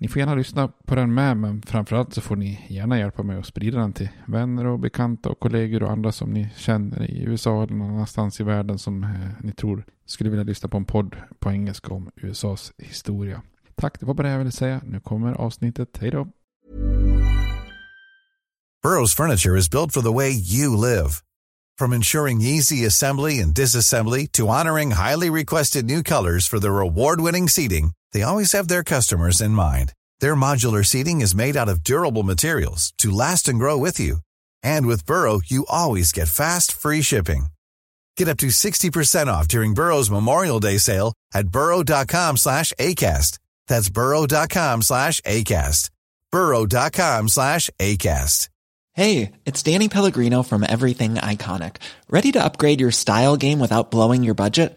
Ni får gärna lyssna på den med, men framförallt så får ni gärna hjälpa mig att sprida den till vänner och bekanta och kollegor och andra som ni känner i USA eller någon annanstans i världen som eh, ni tror skulle vilja lyssna på en podd på engelska om USAs historia. Tack, det var bara det jag ville säga. Nu kommer avsnittet. Hej då! Burrows furniture is built for the way you live. From ensuring easy assembly and disassembly to honoring highly requested new colors for their award-winning seating, they always have their customers in mind. Their modular seating is made out of durable materials to last and grow with you. And with Burrow, you always get fast, free shipping. Get up to 60% off during Burrow's Memorial Day sale at burrow.com slash ACAST. That's burrow.com slash ACAST. burrow.com slash ACAST. Hey, it's Danny Pellegrino from Everything Iconic. Ready to upgrade your style game without blowing your budget?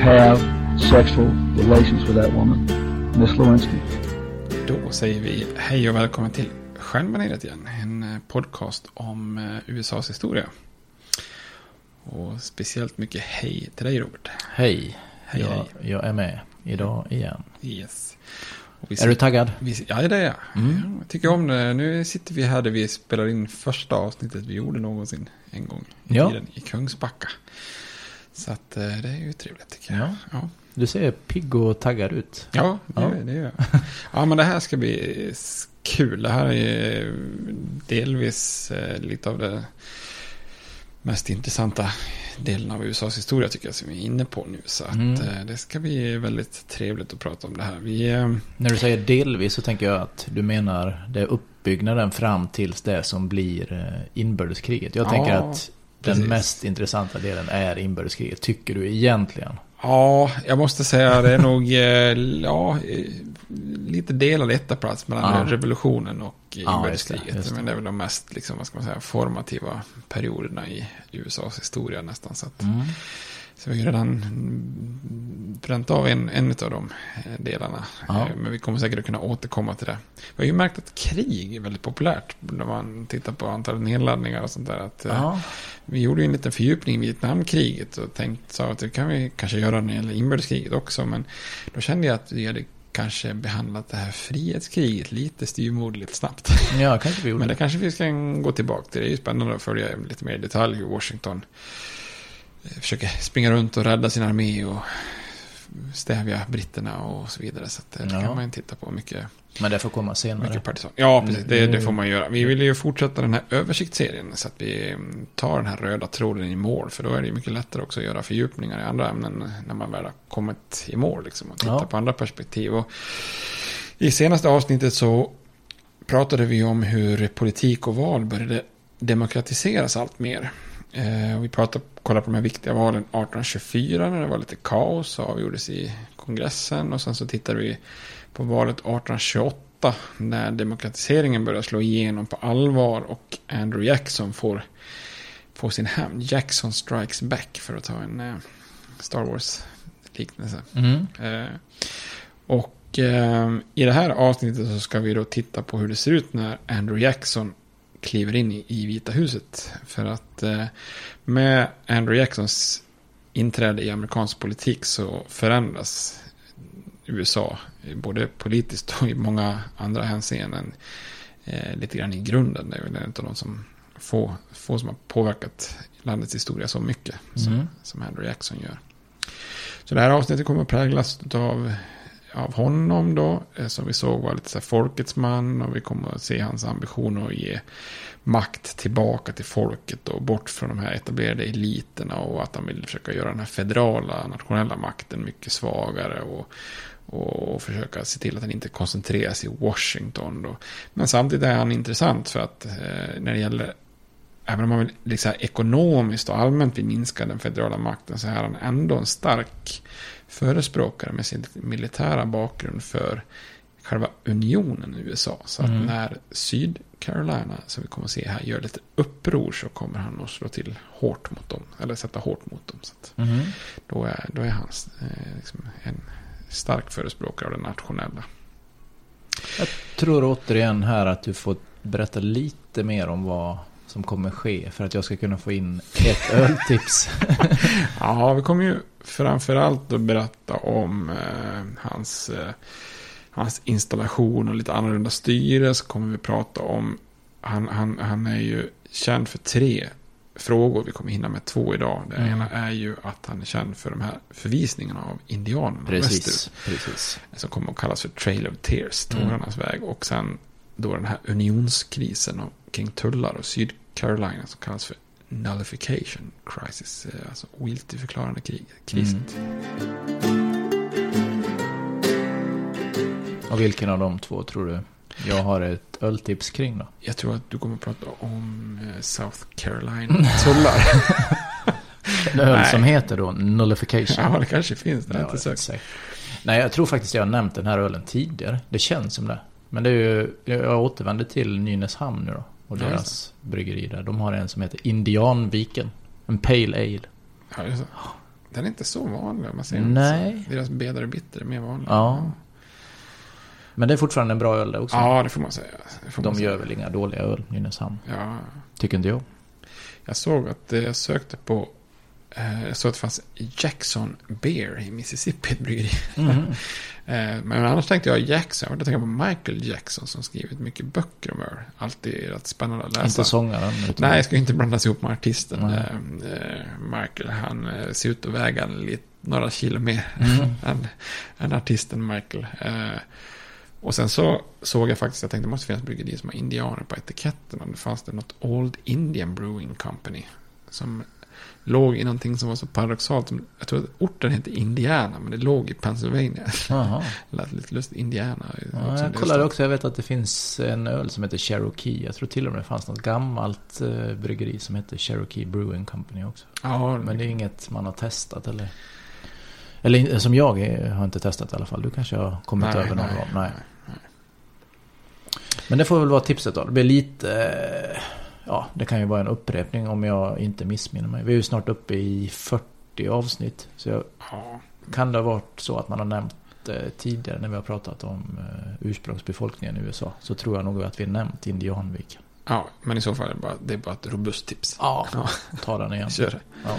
have sexual relations with that woman, Miss Lewinsky. Då säger vi hej och välkommen till Stjärnbaneret igen. En eh, podcast om eh, USAs historia. Och speciellt mycket hej till dig Robert. Hej. Hej, jag, hej. jag är med idag igen. Yes. Vi Är du taggad? Vi, ja, det är jag. Mm. Ja, jag tycker om det. Nu sitter vi här där vi spelar in första avsnittet vi gjorde någonsin en gång i Ja. tiden i Kungsbacka. Så att eh, det är ju trevligt tycker jag. Ja. Ja, Du ser pigg och taggad ut. ja, det, Ja. det gör jag. Ja, men det här ska bli kul. Det här är ju delvis eh, lite av det mest intressanta delen av USAs historia tycker jag som vi är inne på nu. Så att Mm. eh, det ska bli väldigt trevligt att prata om det här. Vi, När du säger delvis så tänker jag att du menar det uppbyggnaden fram tills det som blir inbördeskriget. Jag Ja, tänker att den precis. mest intressanta delen är inbördeskriget, tycker du egentligen? Ja, jag måste säga det är nog eh, ja, eh, lite delad etaplats mellan Ja. revolutionen och Ja, inbördeskriget. just det, just det. Men det är väl de mest liksom, vad ska man säga, formativa perioderna i USAs historia nästan. Så, att, Mm. Så vi har redan mm, bränt av en, en av de eh, delarna. Ja. Eh, Men vi kommer säkert att kunna återkomma till det. Vi har ju märkt att krig är väldigt populärt när man tittar på antalet nedladdningar och sånt där. Att, eh, Ja. vi gjorde ju en liten fördjupning i Vietnamkriget och tänkte sa att det kan vi kanske göra när det gäller inbördeskriget också. Men då kände jag att vi hade kanske behandlat det här frihetskriget lite styvmoderligt snabbt. Ja, kanske vi gjorde. Men det kanske vi ska gå tillbaka till. Det är ju spännande att följa lite mer i detalj hur Washington försöker springa runt och rädda sin armé och stävja britterna och så vidare. Så det Ja. kan man ju titta på mycket. Men det får komma senare. Mycket partisan. Ja, precis. Det, det får man göra. Vi vill ju fortsätta den här översiktsserien så att vi mm, tar den här röda tråden i mål. För då är det ju mycket lättare också att göra fördjupningar i andra ämnen när man väl har kommit i mål. Liksom, och titta Ja. på andra perspektiv. Och I senaste avsnittet så pratade vi om hur politik och val började demokratiseras allt mer. Eh, vi pratade, kollade på de här viktiga valen 1824 när det var lite kaos och avgjordes i kongressen. Och sen så tittade vi på valet 1828 när demokratiseringen började slå igenom på allvar och Andrew Jackson får, får sin hämnd. Jackson strikes back för att ta en eh, Star Wars-liknelse. Mm. Eh, och eh, i det här avsnittet så ska vi då titta på hur det ser ut när Andrew Jackson kliver in i, i Vita huset. För att eh, med Andrew Jacksons inträde i amerikansk politik så förändras USA. Både politiskt och i många andra hänseenden. Eh, lite grann i grunden. Det är väl en av de som få, få som har påverkat landets historia så mycket. Som, Mm. som Andrew Jackson gör. Så det här avsnittet kommer att präglas av, av honom då. Eh, som vi såg var lite så här folkets man. Och vi kommer att se hans ambition att ge makt tillbaka till folket. Och bort från de här etablerade eliterna. Och att han vill försöka göra den här federala nationella makten mycket svagare. Och, och försöka se till att den inte koncentreras i Washington. Då. Men samtidigt är han intressant för att eh, när det gäller Även om man vill, liksom, ekonomiskt och allmänt vill minska den federala makten så är han ändå en stark förespråkare med sin militära bakgrund för själva unionen i USA. Så att Mm. när Sydcarolina, som vi kommer att se här, gör lite uppror så kommer han att slå till hårt mot dem. Eller sätta hårt mot dem. Så att Mhm. då, är, då är han eh, liksom en stark förespråkare av det nationella. Jag tror återigen här att du får berätta lite mer om vad som kommer ske för att jag ska kunna få in ett öltips. Ja, vi kommer ju framförallt att berätta om eh, hans, eh, hans installation och lite annorlunda styre. Så kommer vi prata om, han, han, han är ju känd för tre frågor. Vi kommer hinna med två idag. Det Mm. ena är ju att han är känd för de här förvisningarna av indianerna Precis, västerut. precis. Som kommer att kallas för Trail of Tears, tårarnas väg. Och sen då den här unionskrisen kring tullar och Sydcarolina som kallas för Nullification Crisis. eh, Alltså ogiltigförklarande krig, kriset. Och vilken av de två tror du jag har ett öltips kring då? Jag tror att du kommer att prata om eh, South Carolina-tullar. En öl Nej. som heter då Nullification. ja, det kanske finns. Det har inte sökt. Nej, jag tror faktiskt jag har nämnt den här ölen tidigare. Det känns som det. Men det är ju, jag återvänder till Nynäshamn nu då. Och Ja, deras bryggeri där. De har en som heter Indianviken. En Pale Ale. Ja, just det. Den är inte så vanlig om man säger Nej. så. Deras bedare bitter är mer vanlig. Ja. Men det är fortfarande en bra öl det också. Ja, det får man säga. Får De man gör säga. väl inga dåliga öl, Nynäshamn. Ja, Tycker inte jag. Jag såg att jag sökte på, jag såg att det fanns Jackson Beer i Mississippi, ett bryggeri. Eh, Men annars tänkte jag Jackson, jag tänkte på Michael Jackson som skrivit mycket böcker om öl. Alltid rätt spännande att läsa. Inte sångaren. Nej, jag ska inte blandas ihop med artisten. Eh, eh, Michael, han eh, ser ut att väga lite, några kilo mer Mm. än, än artisten Michael. Eh, och sen så såg jag faktiskt, jag tänkte det måste finnas bryggerier som har indianer på etiketten. Och det fanns det något Old Indian Brewing Company. Som låg i någonting som var så paradoxalt. Som, jag tror att orten hette Indiana, men det låg i Pennsylvania. Lät lite lustigt. Indiana. Ja, jag kollade också, jag vet att det finns en öl som heter Cherokee. Jag tror till och med det fanns något gammalt eh, bryggeri som heter Cherokee Brewing Company också. Ja, Men det är inget man har testat eller? Eller som jag har inte testat i alla fall. Du kanske har kommit Nej, över någon nej, gång? Nej. Men det får väl vara tipset då. Det blir lite... eh, Ja, det kan ju vara en upprepning om jag inte missminner mig. Vi är ju snart uppe i 40 avsnitt. Så jag, Ja, kan det ha varit så att man har nämnt eh, tidigare när vi har pratat om eh, ursprungsbefolkningen i USA. Så tror jag nog att vi har nämnt Indianviken. ja, men i så fall är det bara, det är bara ett robust tips. Ja, Ja. ta den igen. Kör. Ja.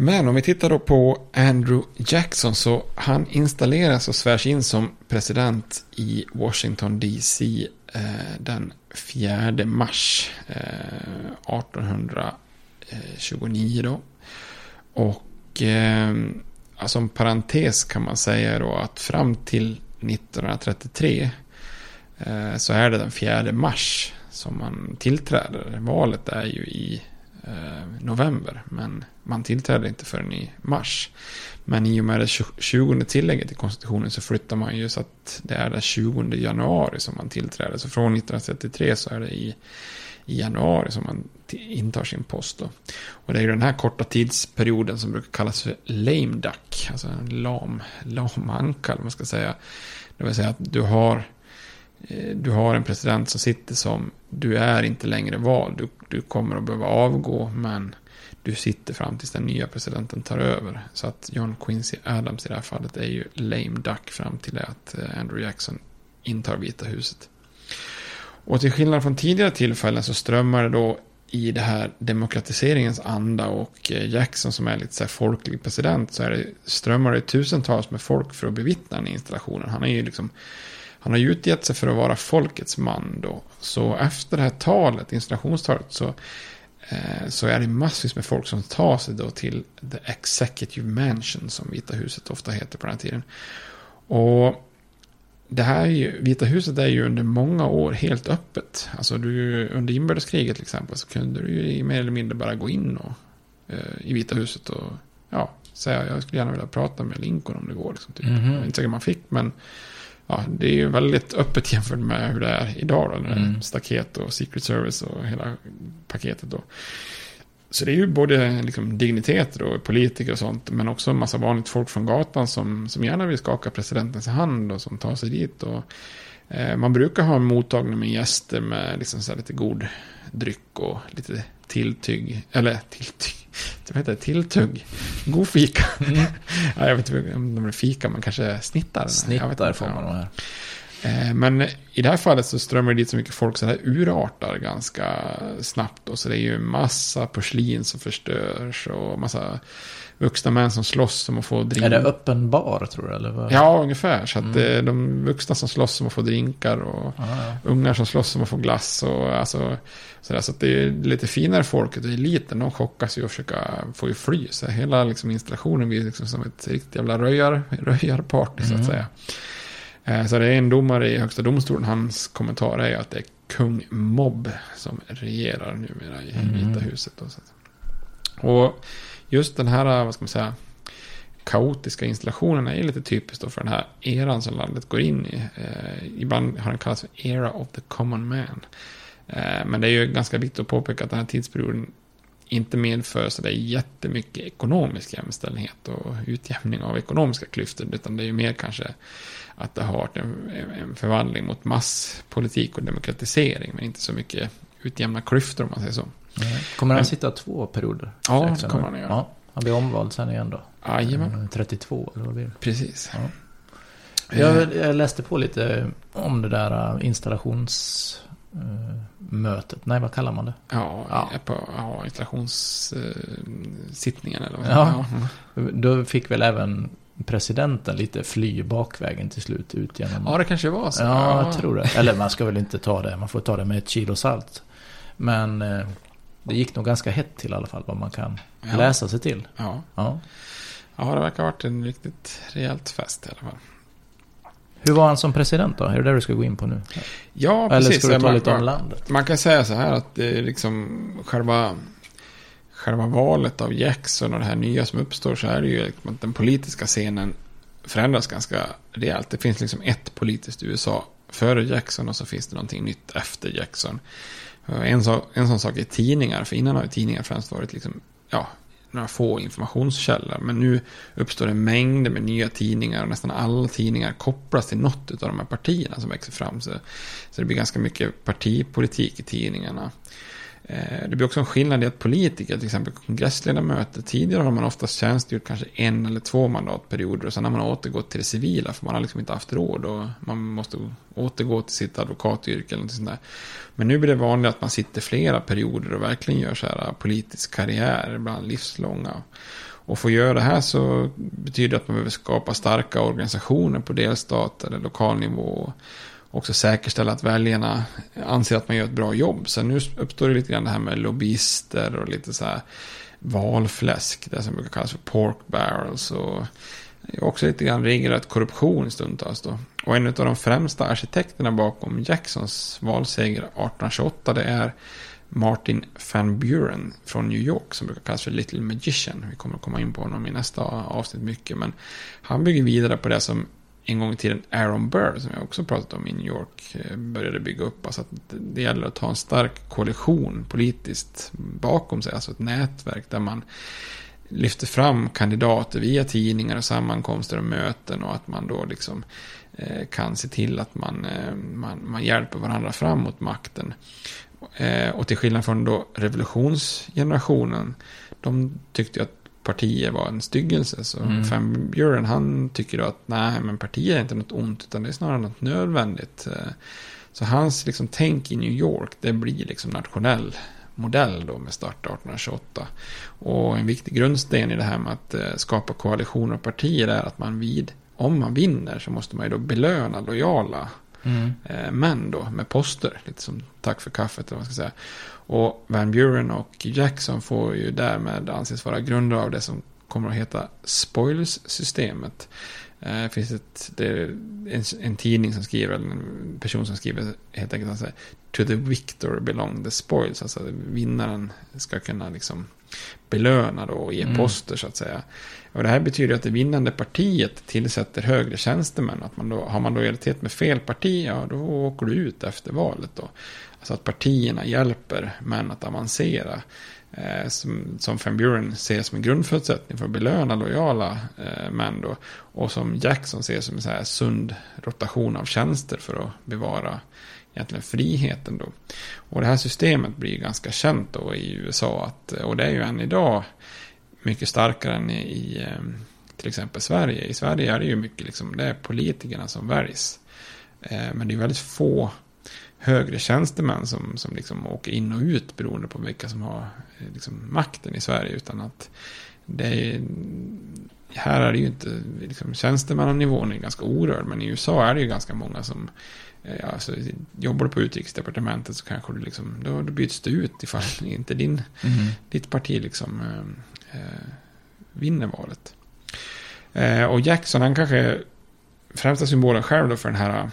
Men om vi tittar då på Andrew Jackson så han installeras och svärs in som president i Washington DC eh, den 4 mars eh, 1829 då. Och eh, alltså som parentes kan man säga då att fram till 1933 eh, så är det den 4 mars som man tillträder. Valet är ju i eh, november, men man tillträder inte förrän i mars. Men i och med det 20 tillägget i konstitutionen så flyttar man ju så att det är den 20 januari som man tillträder. Så från 1933 så är det i, i januari som man intar sin post. Då. Och det är ju den här korta tidsperioden som brukar kallas för lame duck, alltså en lam, lam anka, man ska säga. Det vill säga att du har eh, du har en president som sitter som, du är inte längre vald, du, du kommer att behöva avgå, men du sitter fram tills den nya presidenten tar över. Så att John Quincy Adams i det här fallet är ju lame duck fram till det att eh, Andrew Jackson intar Vita huset. Och till skillnad från tidigare tillfällen så strömmar det då i det här demokratiseringens anda och eh, Jackson som är lite så här folklig president så är det, strömmar det tusentals med folk för att bevittna den installationen. Han är ju liksom han har ju utgett sig för att vara folkets man då. Så efter det här talet, installationstalet, så, så är det massvis med folk som tar sig då till the executive mansion som Vita huset ofta heter på den här tiden. Och det här är ju, Vita huset är ju under många år helt öppet. Alltså du, under inbördeskriget till exempel så kunde du ju mer eller mindre bara gå in och, eh, i Vita huset och ja, säga jag skulle gärna vilja prata med Lincoln om det går. Liksom, typ. Mm -hmm. Inte säker man fick, men ja, det är ju väldigt öppet jämfört med hur det är idag. Då, mm. Staket och Secret Service och hela paketet då. Så det är ju både liksom, digniteter och politiker och sånt, men också en massa vanligt folk från gatan som, som gärna vill skaka presidentens hand och som tar sig dit. Och, eh, man brukar ha en mottagning med gäster med liksom, så lite god dryck och lite tilltygg, eller tilltygg, vad heter det, tilltugg, god fika. Mm. ja, jag vet inte om de är fika, men kanske snittar. Snittar får man nog här. Eh, men i det här fallet så strömmar det dit så mycket folk så det urartar ganska snabbt. Och så det är ju massa porslin som förstörs och massa vuxna män som slåss om att få drinkar. Är det öppen bar tror du? Eller vad? Ja, ungefär. Så att mm. de vuxna som slåss om att få drinkar och ah, ja. ungar som slåss om att få glass. Och alltså, sådär. Så att det är lite finare folket och eliten, de chockas ju och försöker få ju fly. Så hela liksom, installationen blir liksom som ett riktigt jävla röjar, röjarparty mm. så att mm. säga. Eh, så det är en domare i högsta domstolen, hans kommentar är att det är kung Mobb som regerar numera i mm. Vita huset. Då, så. Och just den här, vad ska man säga, kaotiska installationen är lite typiskt då för den här eran som landet går in i. Eh, ibland har den kallats för era of the common man. Eh, men det är ju ganska viktigt att påpeka att den här tidsperioden inte medför så det är jättemycket ekonomisk jämställdhet och utjämning av ekonomiska klyftor. Utan det är ju mer kanske att det har varit en, en förvandling mot masspolitik och demokratisering. Men inte så mycket utjämna klyftor om man säger så. Kommer han sitta två perioder? Ja, det kommer han göra. Ja, han blir omvald sen igen då? Jajamän. 32 eller vad blir det? Precis. Ja. Jag, jag, läste på lite om det där äh, installationsmötet. Nej, vad kallar man det? Ja, ja. På, ja installationssittningen eller vad ja. ja. Då fick väl även presidenten lite fly bakvägen till slut ut genom... Ja, det kanske var så. Ja, jag tror det. Eller man ska väl inte ta det. Man får ta det med ett kilo salt. Men eh, det gick nog ganska hett till i alla fall vad man kan ja. läsa sig till. Ja. ja. Ja, det verkar ha varit en riktigt rejält fest i alla fall. Hur var han som president då? Är det där du ska gå in på nu? Ja, precis. Eller ska du ta man, lite om landet? Man kan säga så här att det är liksom själva, själva valet av Jackson och det här nya som uppstår så är det ju liksom att den politiska scenen förändras ganska rejält. Det finns liksom ett politiskt USA före Jackson och så finns det någonting nytt efter Jackson. Eh, en, så, en sån sak är tidningar, för innan har ju tidningar främst varit liksom, ja, några få informationskällor. Men nu uppstår det mängder med nya tidningar och nästan alla tidningar kopplas till något av de här partierna som växer fram. Så, så det blir ganska mycket partipolitik i tidningarna. Eh, det blir också en skillnad i att politiker, till exempel kongressledamöter, tidigare har man oftast tjänstgjort kanske en eller två mandatperioder och sen har man återgått till det civila för man har liksom inte haft råd och man måste återgå till sitt advokatyrke eller något sånt där. Men nu blir det vanligt att man sitter flera perioder och verkligen gör så här politisk karriär, ibland livslånga. Och för att göra det här så betyder det att man behöver skapa starka organisationer på delstat eller lokal nivå. Också säkerställa att väljarna anser att man gör ett bra jobb. Så nu uppstår det lite grann det här med lobbyister och lite så här valfläsk. Det som brukar kallas för pork barrels. Och också lite grann regelrätt korruption stundtals då. Och en av de främsta arkitekterna bakom Jacksons valseger 1828 det är Martin Van Buren från New York som brukar kallas för Little Magician. Vi kommer att komma in på honom i nästa avsnitt mycket. Men han bygger vidare på det som en gång i tiden Aaron Burr, som jag också pratat om i New York, eh, började bygga upp. Alltså att det gäller att ha en stark koalition politiskt bakom sig, alltså ett nätverk där man lyfter fram kandidater via tidningar och sammankomster och möten och att man då liksom eh, kan se till att man, eh, man, man hjälper varandra fram mot makten. Och till skillnad från då revolutionsgenerationen, de tyckte att partier var en styggelse. Så mm. Van Buren han tycker då att nej men partier är inte något ont utan det är snarare något nödvändigt. Eh, så hans liksom, tänk i New York det blir liksom nationell modell då med start 1828. Och en viktig grundsten i det här med att eh, skapa koalitioner och partier är att man vid, om man vinner så måste man ju då belöna lojala mm. eh, män då med poster. Lite som tack för kaffet eller vad man ska säga. Och Van Buren och Jackson får ju därmed anses vara grundare av det som kommer att heta spoils-systemet. Eh, det finns ett, det en, en, tidning som skriver, eller en person som skriver helt enkelt att säga, To the victor belong the spoils. Alltså vinnaren ska kunna liksom belöna då och ge mm. poster så att säga. Och det här betyder att det vinnande partiet tillsätter högre tjänstemän. Att man då, har man lojalitet med fel parti, ja då åker du ut efter valet då. Alltså att partierna hjälper män att avancera. Eh, som, som Van Buren ser som en grundförutsättning för att belöna lojala eh, män då. Och som Jackson ser som en så här sund rotation av tjänster för att bevara egentligen friheten då. Och det här systemet blir ganska känt då i USA. Att, och det är ju än idag mycket starkare än i, i eh, till exempel Sverige. I Sverige är det ju mycket liksom, det är politikerna som väljs. Eh, men det är väldigt få högre tjänstemän som, som liksom åker in och ut beroende på vilka som har eh, liksom makten i Sverige. Utan att det är, här är det ju inte, liksom, tjänstemannanivån är ganska orörd. Men i USA är det ju ganska många som eh, alltså, jobbar du på utrikesdepartementet så kanske du liksom, då, då byts du ut ifall inte din, mm. ditt parti liksom eh, Eh, vinner valet. Eh, och Jackson, han kanske främsta symbolen själv då för den här eh,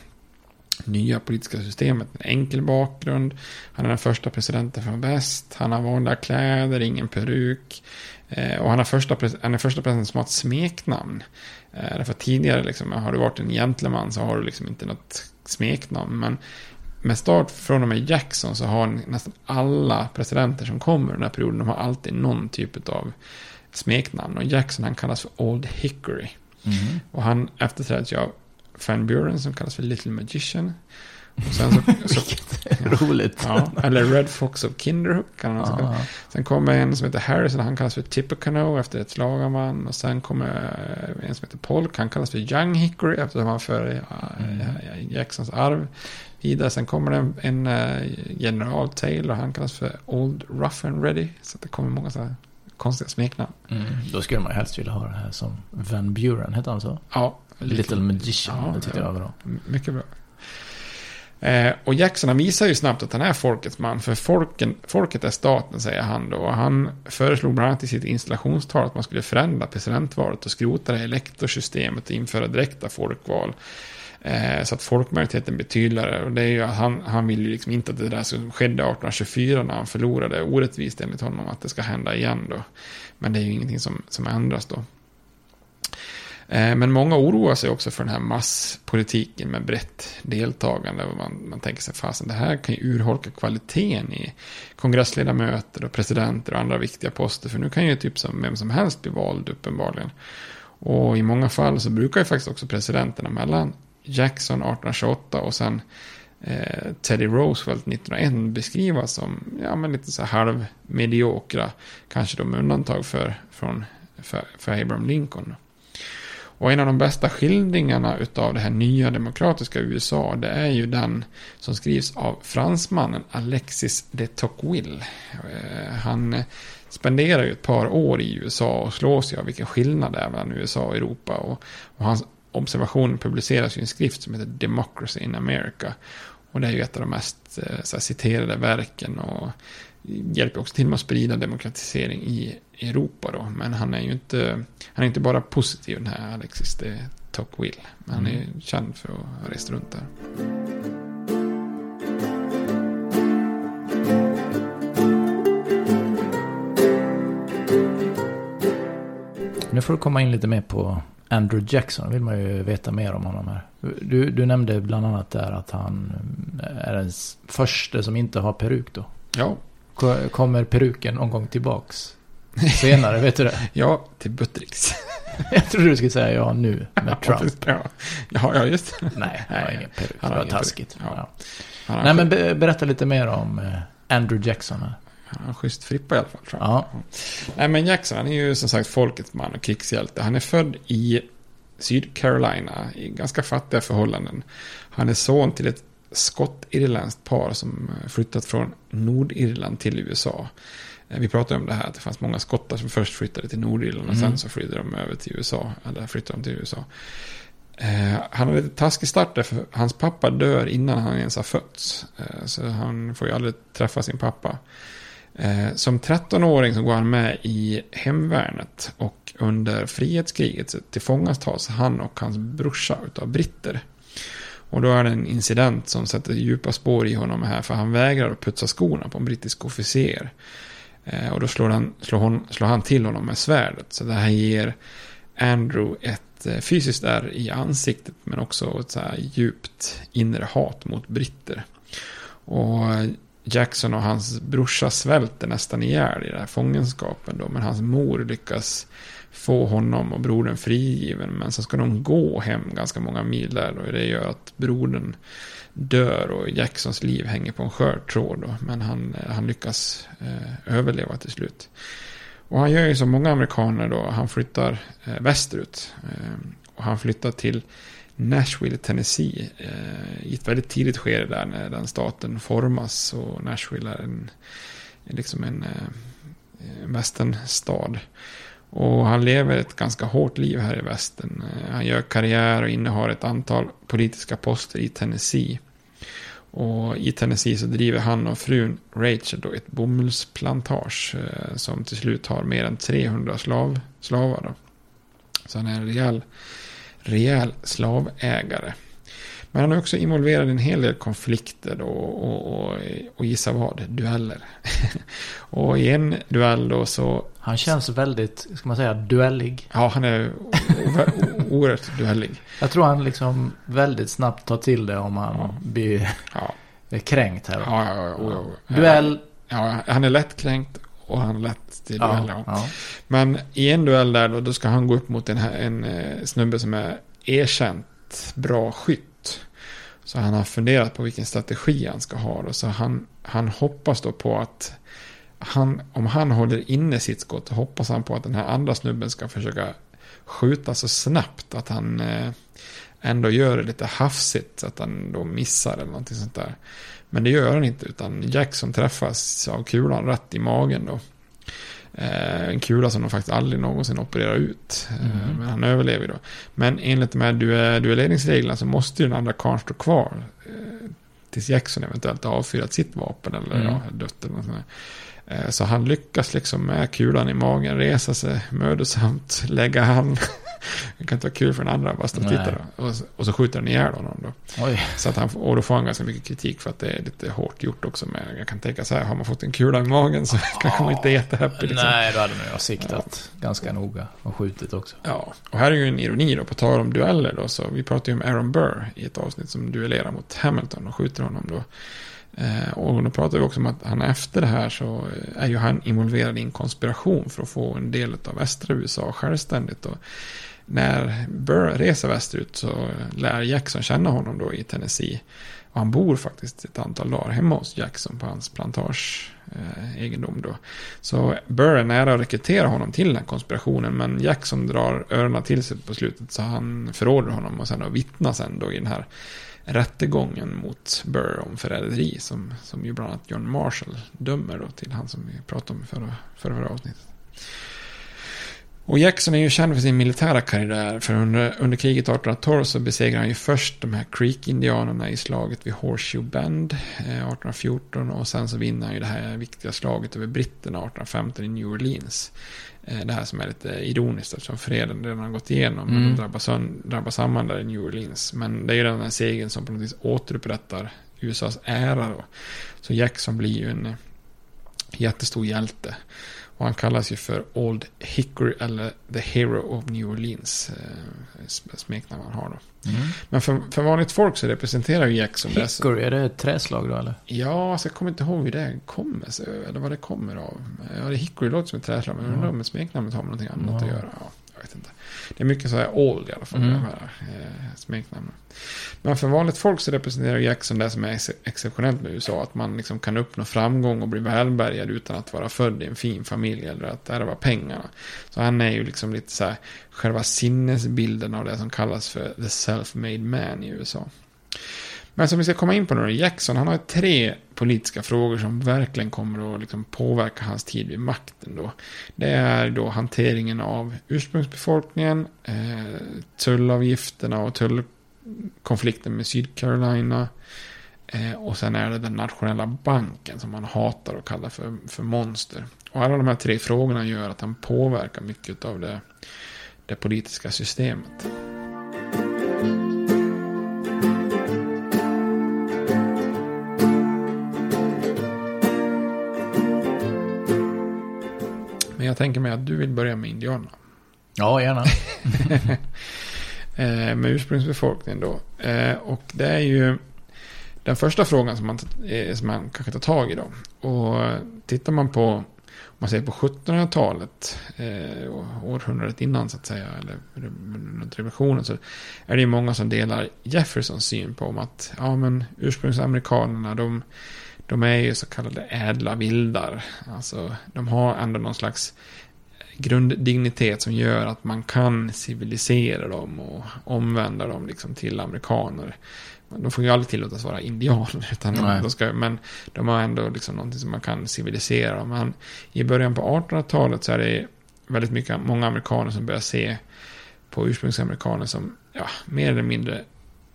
nya politiska systemet. En enkel bakgrund. Han är den första presidenten från väst. Han har vanliga kläder, ingen peruk. Eh, och han, har första, han är första presidenten som har ett smeknamn. Eh, därför tidigare liksom, har du varit en gentleman så har du liksom inte något smeknamn. Men med start från och med Jackson så har nästan alla presidenter som kommer den här perioden, de har alltid någon typ av smeknamn. Och Jackson han kallas för Old Hickory. Mm. Och han efterträds ju av Van Buren som kallas för Little Magician. Och sen så, så, roligt. Ja, eller Red Fox of Kinderhook. Kan man ah. Sen kommer en som heter Harrison, han kallas för Tippecanoe efter ett slagarman. Och sen kommer en som heter Polk, han kallas för Young Hickory eftersom han för mm. Jacksons arv vidare. Sen kommer det en, en uh, general Taylor, han kallas för Old Rough and Ready. Så det kommer många så här konstiga smeknamn. Mm. Då skulle man helst vilja ha det här som Van Buren, heter han så? Ja. Little Magician, ja, det tyckte jag var bra. Mycket bra. Eh, och Jackson visar ju snabbt att han är folkets man. För folken, folket är staten, säger han då. Och han föreslog bland annat i sitt installationstal att man skulle förändra presidentvalet och skrota det elektorsystemet och införa direkta folkval. Eh, så att folkmajoriteten blir tydligare. Och det är ju, han, han vill ju liksom inte att det där som skedde 1824 när han förlorade orättvist enligt honom att det ska hända igen då. Men det är ju ingenting som, som ändras då. Eh, men många oroar sig också för den här masspolitiken med brett deltagande. Man, man tänker sig fasen, det här kan ju urholka kvaliteten i kongressledamöter och presidenter och andra viktiga poster. För nu kan ju typ som vem som helst bli vald uppenbarligen. Och i många fall så brukar ju faktiskt också presidenterna mellan Jackson 1828 och sen eh, Teddy Roosevelt 1901 beskrivas som ja, men lite så här halvmediokra. Kanske då med undantag för, från, för, för Abraham Lincoln. Och en av de bästa skildringarna utav det här nya demokratiska USA, det är ju den som skrivs av fransmannen Alexis de Tocqueville. Eh, han spenderar ju ett par år i USA och slås ju av vilken skillnad det är mellan USA och Europa. Och, och hans observationer publiceras i en skrift som heter Democracy in America. Och det är ju ett av de mest eh, här, citerade verken och hjälper också till med att sprida demokratisering i Europa då. Men han är ju inte, han är inte bara positiv den här Alexis de Tocqueville. Men han är känd för att ha rest runt där. Nu får du komma in lite mer på Andrew Jackson. vill man ju veta mer om honom här. Du, du nämnde bland annat där att han är den första som inte har peruk då. Ja, Ko- Kommer peruken någon gång tillbaks? Senare, vet du det? ja till Buttricks. Jag trodde du skulle säga ja nu med Trump. Ja, ja, just. Nej, han har ingen peruk. Han Det var taskigt. Ja. Ja. Nej, en men be- berätta lite mer om eh, Andrew Jackson här. Han en schysst frippa i alla fall. Tror jag. Ja. Nej, men Jackson han är ju som sagt folkets man och krigshjälte. Han är född i Sydcarolina i ganska fattiga förhållanden. Han är son till ett skottirländskt par som eh, flyttat från Nordirland till USA. Eh, Vi pratade om det här att det fanns många skottar som först flyttade till Nordirland och Mm. sen så flyttade de över till USA. Eller flyttade de till USA. Eh, han har lite taskig start därför hans pappa dör innan han ens har fötts. Eh, så han får ju aldrig träffa sin pappa. Eh, som 13-åring så går han med i hemvärnet och under frihetskriget så tillfångatas han och hans brorsa utav britter. Och då är det en incident som sätter djupa spår i honom här för han vägrar att putsa skorna på en brittisk officer. Eh, och då slår han, slår, hon, slår han till honom med svärdet. Så det här ger Andrew ett eh, fysiskt ärr i ansiktet men också ett så här djupt inre hat mot britter. Och eh, Jackson och hans brorsa svälter nästan ihjäl i den här fångenskapen då. Men hans mor lyckas få honom och brodern frigiven. Men så ska de gå hem ganska många mil där. Och det gör att brodern dör och Jacksons liv hänger på en skör tråd. Då. Men han, eh, han lyckas eh, överleva till slut. Och han gör ju som många amerikaner då. Han flyttar eh, västerut. Eh, och han flyttar till Nashville, Tennessee. Eh, I ett väldigt tidigt skede där när den staten formas. Och Nashville är en, liksom en eh, västernstad. Och han lever ett ganska hårt liv här i västern. Eh, Han gör karriär och innehar ett antal politiska poster i Tennessee. Och i Tennessee så driver han och frun Rachel då ett bomullsplantage eh, som till slut har mer än 300 slav, slavar. Då. Så han är en rejäl, rejäl slavägare. Men han är också involverad i en hel del konflikter då, och, och, och gissa vad, dueller. och i en duell då så... Han känns väldigt, ska man säga, duellig. Ja, han är oerhört duellig. Jag tror han liksom väldigt snabbt tar till det om han Ja. blir Ja, kränkt här. ja, ja, ja. Duell. Ja, han är lättkränkt och han lätt till duell. Ja, Ja. Men i en duell där då, då ska han gå upp mot en, här- en eh, snubbe som är erkänt bra skytt. Så han har funderat på vilken strategi han ska ha. Då. Så han, han hoppas då på att han, om han håller inne sitt skott så hoppas han på att den här andra snubben ska försöka skjuta så snabbt att han eh, ändå gör det lite hafsigt så att han då missar eller någonting sånt där. Men det gör han inte utan Jackson träffas av kulan rätt i magen då. Eh, en kula som de faktiskt aldrig någonsin opererar ut. Eh, Mhm. Men han överlever då. Men enligt de här du- duelleringsreglerna så måste ju den andra karln stå kvar. Eh, tills Jackson eventuellt har avfyrat sitt vapen eller Mm. ja, dött eller något sånt där. Så han lyckas liksom med kulan i magen resa sig mödosamt, lägga hand. Det kan inte vara kul för den andra att bara stå och titta då. Och, så- och så skjuter den ihjäl honom då. Oj. Så att han, och då får han ganska mycket kritik för att det är lite hårt gjort också. Men jag kan tänka så här, har man fått en kula i magen så kanske man inte är jättehappy. Liksom. Nej, då hade man ju siktat ganska noga och skjutit också. Ja, och här är ju en ironi då, på tal om dueller då. Så vi pratade ju om Aaron Burr i ett avsnitt som duellerar mot Hamilton och skjuter honom då. Eh, och då pratade vi också om att han efter det här så eh, är ju han involverad i en konspiration för att få en del av västra USA självständigt. Och när Burr reser västerut så lär Jackson känna honom då i Tennessee. Och han bor faktiskt ett antal dagar hemma hos Jackson på hans plantage eh, egendom då. Så Burr är nära att rekrytera honom till den här konspirationen. Men Jackson drar öronen till sig på slutet. Så han förråder honom och sen då vittna sen då i den här rättegången mot Burr om förräderi. Som, som ju bland annat John Marshall dömer då till han som vi pratade om i förra, förra, förra avsnittet. Och Jackson är ju känd för sin militära karriär. För under, under kriget 1812 så besegrar han ju först de här Creek-indianerna i slaget vid Horseshoe Bend eh, 1814. Och sen så vinner han ju det här viktiga slaget över britterna 1815 i New Orleans. Eh, det här som är lite ironiskt eftersom freden redan har gått igenom. Mm. Och de drabbas, drabbas samman där i New Orleans. Men det är ju den här segern som på något vis återupprättar USAs ära då. Så Jackson blir ju en jättestor hjälte. Och han kallas ju för Old Hickory eller The Hero of New Orleans. Eh, smeknamn han har då. Mm. Men för, för vanligt folk så representerar ju Jackson Hickory, är det ett träslag då eller? Ja, alltså jag kommer inte ihåg hur det kommer sig. Eller vad det kommer av. Ja, det Hickory låter som ett träslag. Men mm. undrar om smeknamnet har med någonting annat mm. att göra. Ja vet inte. Det är mycket så här old i alla fall. Mm. De här eh, smeknamnen. Men för vanligt folk så representerar Jackson det som är ex exceptionellt med USA. Att man liksom kan uppnå framgång och bli välbärgad utan att vara född i en fin familj. Eller att ärva pengarna. Så han är ju liksom lite så här själva sinnesbilden av det som kallas för the self-made man i USA. Men som vi ska komma in på nu, Jackson, han har tre politiska frågor som verkligen kommer att liksom påverka hans tid vid makten. Då. Det är då hanteringen av ursprungsbefolkningen, eh, tullavgifterna och tullkonflikten med Sydcarolina. Eh, och sen är det den nationella banken som han hatar och kallar för, för monster. Och alla de här tre frågorna gör att han påverkar mycket av det, det politiska systemet. Jag tänker mig att du vill börja med indianerna. Ja, gärna. Eh, med ursprungsbefolkningen då. Eh, och det är ju den första frågan som man, eh, som man kanske tar tag i då. Och tittar man på, om man säger på 1700-talet, århundradet innan så att säga, eller runt revolutionen, så är det ju många som delar Jeffersons syn på om att, ja men ursprungsamerikanerna, de de är ju så kallade ädla vildar. Alltså, de har ändå någon slags grunddignitet som gör att man kan civilisera dem och omvända dem liksom till amerikaner. De får ju aldrig tillåtas vara indianer. Utan de ska, men de har ändå liksom någonting som man kan civilisera dem. Men I början på 1800-talet så är det väldigt mycket, många amerikaner som börjar se på ursprungsamerikaner som ja, mer eller mindre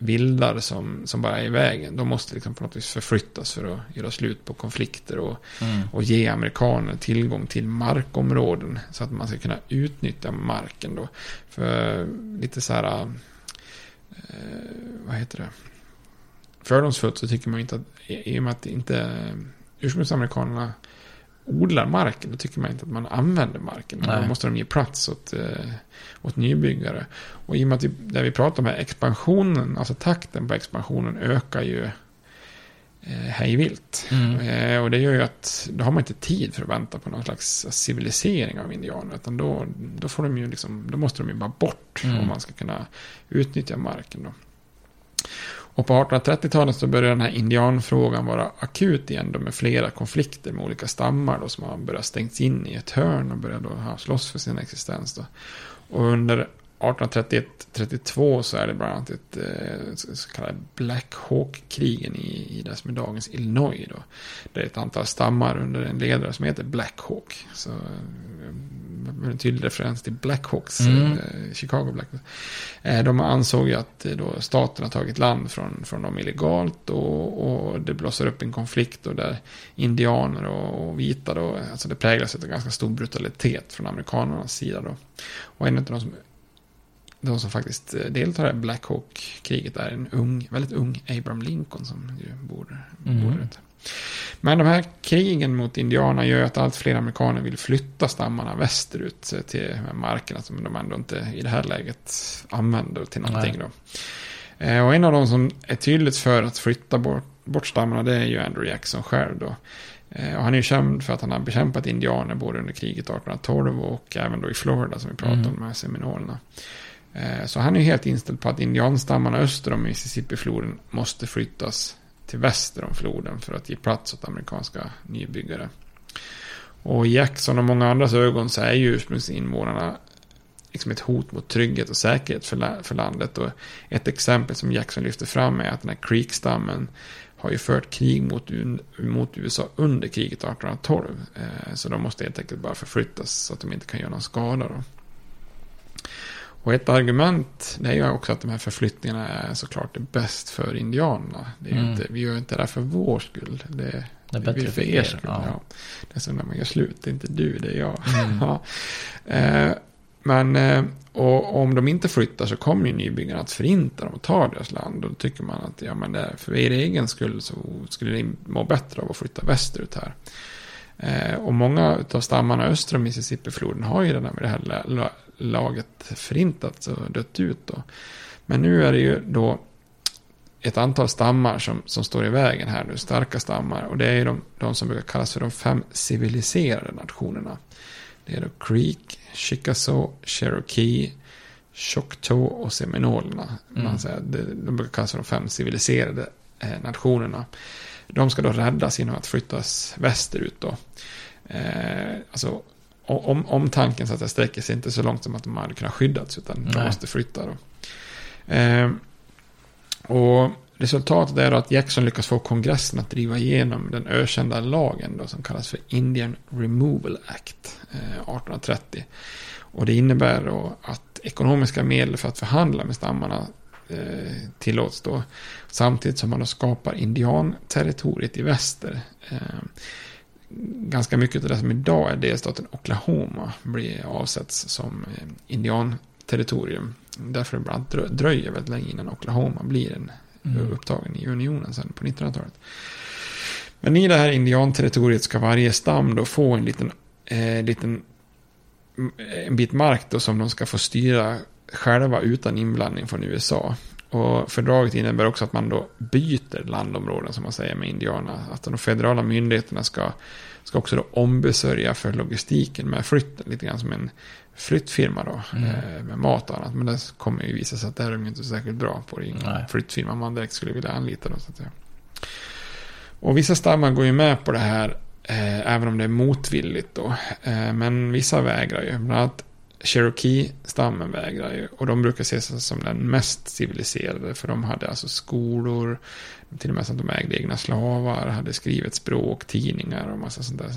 vildar som, som bara är i vägen. De måste liksom på något vis förflyttas för att göra slut på konflikter och, mm. och ge amerikaner tillgång till markområden så att man ska kunna utnyttja marken då. För lite så här, eh, vad heter det? Fördomsfullt så tycker man inte att, i och med att inte ursprungsamerikanerna odlar marken, då tycker man inte att man använder marken. Då måste de ge plats åt, eh, åt nybyggare. Och i och med att vi, där vi pratar om här expansionen, alltså takten på expansionen ökar ju eh, hejvilt. Mm. Eh, och det gör ju att då har man inte tid för att vänta på någon slags civilisering av indianer. Utan då, då, får de ju liksom, då måste de ju bara bort mm. om man ska kunna utnyttja marken. Då. Och på 1830-talet så började den här indianfrågan vara akut igen då med flera konflikter med olika stammar då som har börjat stängts in i ett hörn och börjat då slåss för sin existens. Då. Och under 1831-32 så är det bland annat ett eh, så kallade Black Hawk-krigen i, i det som är dagens Illinois. Då. Det är ett antal stammar under en ledare som heter Black Hawk. Så eh, en tydlig referens till Blackhawks, mm. eh, Chicago Blackhawks. Eh, de ansåg ju att eh, då staten har tagit land från, från dem illegalt och, och det blossar upp en konflikt och där indianer och, och vita då, alltså det präglas av ganska stor brutalitet från amerikanernas sida då. Och en av de som de som faktiskt deltar i Black Hawk-kriget är en ung, väldigt ung Abraham Lincoln som ju bor, mm. bor ute. Men de här krigen mot indianerna gör att allt fler amerikaner vill flytta stammarna västerut till markerna som de ändå inte i det här läget använder till någonting. Då. Eh, och en av de som är tydligt för att flytta bort, bort stammarna det är ju Andrew Jackson själv. Då. Eh, och han är ju känd för att han har bekämpat indianer både under kriget 1812 och även då i Florida som vi pratade mm. om, de här seminolerna. Eh, så han är helt inställd på att indianstammarna öster om Mississippi-floden måste flyttas till väster om floden för att ge plats åt amerikanska nybyggare. Och i Jackson och många andras ögon så är ju ursprungsinvånarna liksom ett hot mot trygghet och säkerhet för, för landet. Och ett exempel som Jackson lyfter fram är att den här Creek-stammen har ju fört krig mot, mot USA under kriget 1812. Eh, så de måste helt enkelt bara förflyttas så att de inte kan göra någon skada. Då. Och ett argument det är ju också att de här förflyttningarna är såklart det bäst för indianerna. Det är mm. inte, vi gör inte det här för vår skull. Det, det är bättre för er skull. Ja. Ja. Det är som när man gör slut, det är inte du, det är jag. Mm. ja. eh, men eh, och om de inte flyttar så kommer ju nybyggarna att förinta dem och ta deras land. Och då tycker man att ja, men det, för er egen skull så skulle ni må bättre av att flytta västerut här. Eh, och många av stammarna öster om Mississippifloden har ju redan med det här laget förintats och dött ut. Då. Men nu är det ju då ett antal stammar som, som står i vägen här nu, starka stammar. Och det är ju de, de som brukar kallas för de fem civiliserade nationerna. Det är då Creek, Chickasaw, Cherokee, Choctaw och Seminolerna. Mm. Man säger, de brukar kallas för de fem civiliserade eh, nationerna. De ska då räddas genom att flyttas västerut då. Eh, alltså om, om tanken så att det sträcker sig inte så långt som att de hade kunnat skyddats utan de måste flytta då. Eh, och resultatet är att Jackson lyckas få kongressen att driva igenom den ökända lagen då, som kallas för Indian Removal Act eh, 1830. Och det innebär då att ekonomiska medel för att förhandla med stammarna eh, tillåts då. Samtidigt som man då skapar indianterritoriet i väster. Ganska mycket av det som idag är delstaten Oklahoma blir avsätts som eh, indianterritorium. Därför det bland annat dröjer väldigt länge innan Oklahoma blir en mm. upptagen i unionen sen på 1900-talet. Men i det här indianterritoriet ska varje stam då få en liten, eh, liten en bit mark då som de ska få styra själva utan inblandning från USA. Och fördraget innebär också att man då byter landområden som man säger med indianerna. Att de federala myndigheterna ska, ska också då ombesörja för logistiken med flytten. Lite grann som en flyttfirma då. Mm. Eh, med mat och annat. Men det kommer ju visa sig att det här är de inte särskilt bra på. Det är ingen flyttfirma man direkt skulle vilja anlita. Då, så att säga. Och vissa stammar går ju med på det här. Eh, även om det är motvilligt då. Eh, men vissa vägrar ju. Bland annat Cherokee-stammen vägrar ju. Och de brukar ses som den mest civiliserade. För de hade alltså skolor. Till och med så att de ägde egna slavar. Hade skrivit språk, tidningar och massa sånt där.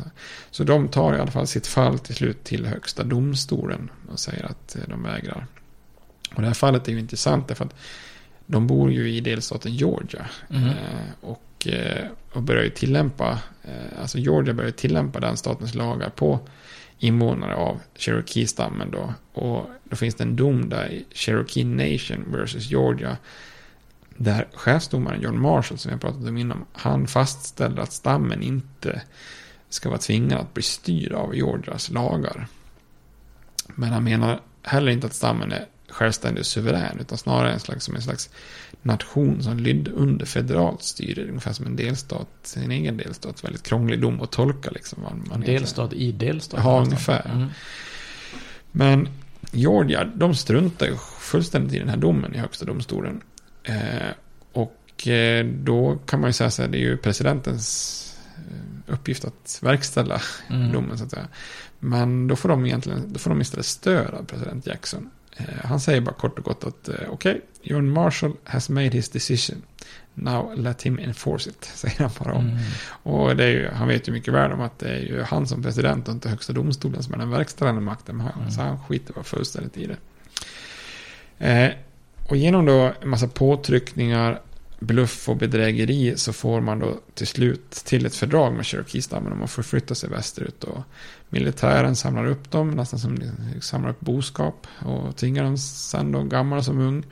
Så de tar i alla fall sitt fall till slut till högsta domstolen. Och säger att eh, de vägrar. Och det här fallet är ju intressant. Därför att de bor ju i delstaten Georgia. Mm. Eh, och, eh, och börjar ju tillämpa. Alltså Georgia börjar tillämpa den statens lagar på invånare av Cherokee-stammen då. Och då finns det en dom där i Cherokee Nation versus Georgia. Där chefsdomaren John Marshall, som jag pratat om innan, han fastställer att stammen inte ska vara tvingad att bli styrd av Georgias lagar. Men han menar heller inte att stammen är självständig och suverän, utan snarare en slags, som en slags nation som lydde under federalt styre, ungefär som en delstat, sin egen delstat. Väldigt krånglig dom att tolka liksom. Man, man delstat i delstat? Ja, ungefär. Mm. Men Georgia, de struntar ju fullständigt i den här domen i högsta domstolen. Eh, och eh, då kan man ju säga så här, det är ju presidentens eh, uppgift att verkställa mm. domen så att säga. Men då får de egentligen, då får de istället stöd av president Jackson. Eh, han säger bara kort och gott att eh, okej, okay, John Marshall has made his decision. Now let him enforce it, säger han bara om. Mm. Och det är ju, han vet ju mycket väl om att det är ju han som president och inte högsta domstolen som är den verkställande makten. Mm. Så han skiter bara fullständigt i det. Eh, och genom då en massa påtryckningar, bluff och bedrägeri så får man då till slut till ett fördrag med Cherokee-stammen och man får flytta sig västerut. Och militären samlar upp dem, nästan som samlar upp boskap. Och tvingar dem sen då, gammal som ung.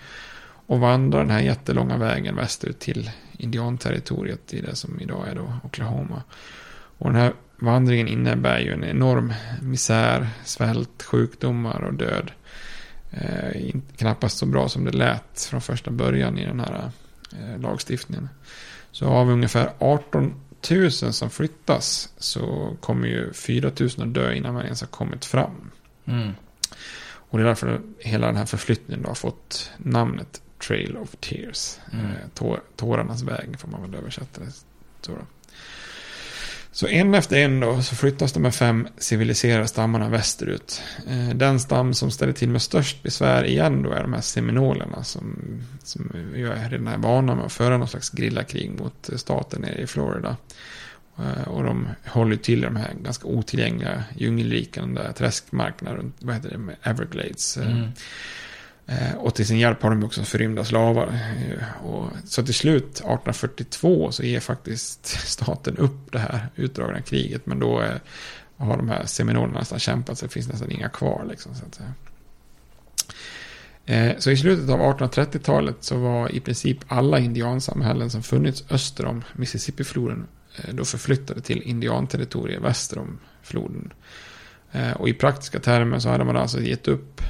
Och vandrar den här jättelånga vägen västerut till indianterritoriet i det som idag är då Oklahoma. Och den här vandringen innebär ju en enorm misär, svält, sjukdomar och död. Eh, knappast så bra som det lät från första början i den här lagstiftningen. Så av ungefär 18 000 som flyttas så kommer ju 4 000 att dö innan man ens har kommit fram. Mm. Och det är därför hela den här förflyttningen har fått namnet Trail of Tears. Mm. Eh, tår, tårarnas väg får man väl översätta det. Så, då så en efter en då så flyttas de här fem civiliserade stammarna västerut. Eh, den stam som ställer till med störst besvär igen då är de här seminolerna som, som jag är redan är vana med att föra någon slags grillakrig mot staten nere i Florida. Eh, och de håller till i de här ganska otillgängliga djungelliknande träskmarkerna runt, vad heter det, med Everglades. Eh, mm. Eh, Och till sin hjälp har de också förrymda slavar. Eh, Och så till slut, 1842, så ger faktiskt staten upp det här utdragna kriget. Men då eh, har de här seminolerna nästan kämpat så det finns nästan inga kvar. Liksom, så, att. Eh, så i slutet av 1830-talet så var i princip alla indiansamhällen som funnits öster om Mississippifloden eh, då förflyttade till indianterritorier väster om floden. Eh, och i praktiska termer så hade man alltså gett upp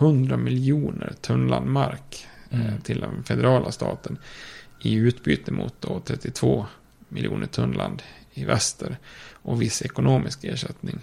100 miljoner tunnland mark eh, Mm. till den federala staten i utbyte mot då 32 miljoner tunnland i väster och viss ekonomisk ersättning.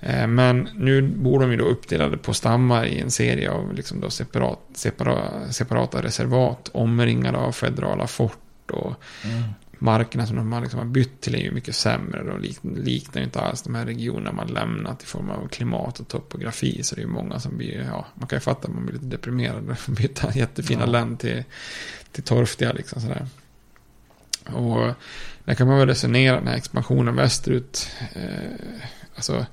Eh, Men nu bor de ju då uppdelade på stammar i en serie av liksom då separat, separa, separata reservat omringade av federala fort och Mm. Markerna som de har, liksom har bytt till är ju mycket sämre. De lik, liknar ju inte alls de här regionerna man lämnat i form av klimat och topografi. Så det är ju många som blir, ja, man kan ju fatta att man blir lite deprimerad. Byta jättefina Ja. län till, till torftiga liksom sådär. Och där kan man väl resonera den här expansionen västerut. Eh, alltså,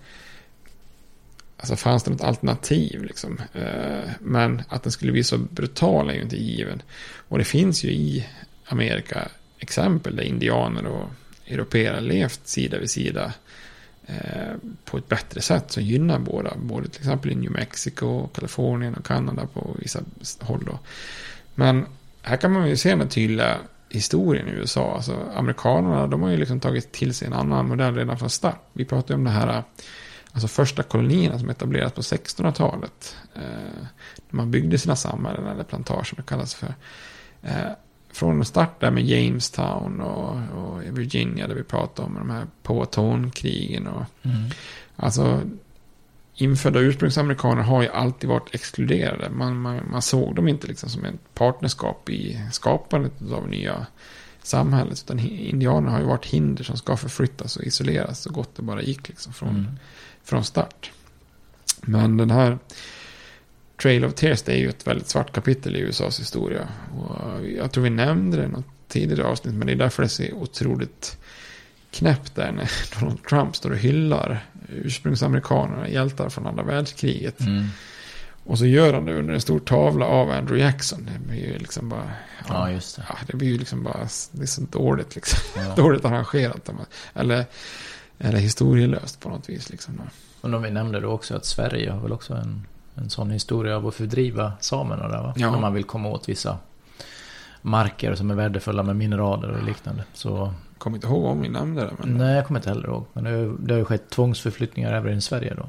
alltså fanns det något alternativ liksom? Eh, men att den skulle bli så brutal är ju inte given. Och det finns ju i Amerika exempel där indianer och europeer har levt sida vid sida eh, på ett bättre sätt som gynnar båda. Både till exempel i New Mexico, Kalifornien och Kanada på vissa håll. Då. Men här kan man ju se den tydliga historien i USA. Alltså amerikanerna, de har ju liksom tagit till sig en annan modell redan från start. Vi pratar ju om det här, alltså första kolonierna som etablerades på 1600-talet. Eh, när man byggde sina samhällen, eller plantager som det kallas för. Eh, från start där med Jamestown och, och Virginia där vi pratade om de här Powhatan-krigen och Mm. Alltså, infödda ursprungsamerikaner har ju alltid varit exkluderade. Man, man, man såg dem inte liksom som ett partnerskap i skapandet av nya samhället. Utan hi- indianer har ju varit hinder som ska förflyttas och isoleras så gott det bara gick liksom från, Mm. från start. Men den här Trail of Tears det är ju ett väldigt svart kapitel i USAs historia. Och jag tror vi nämnde det i något tidigare avsnitt. Men det är därför det ser otroligt knäppt där när Donald Trump står och hyllar ursprungsamerikanerna, hjältar från andra världskriget. Mm. Och så gör han det under en stor tavla av Andrew Jackson. Det blir ju liksom bara... Ja, just det. Ja, det blir ju liksom bara... Det är så dåligt liksom. Ja. dåligt arrangerat. Eller, eller historielöst på något vis liksom. Och de vi nämnde då också att Sverige har väl också en, en sån historia av att fördriva samerna där va? Ja. När man vill komma åt vissa marker som är värdefulla med mineraler och liknande. Så Kommer inte ihåg om vi nämnde det. Men... nej, jag kommer inte heller ihåg. Men det, har- det har ju skett tvångsförflyttningar även i Sverige då.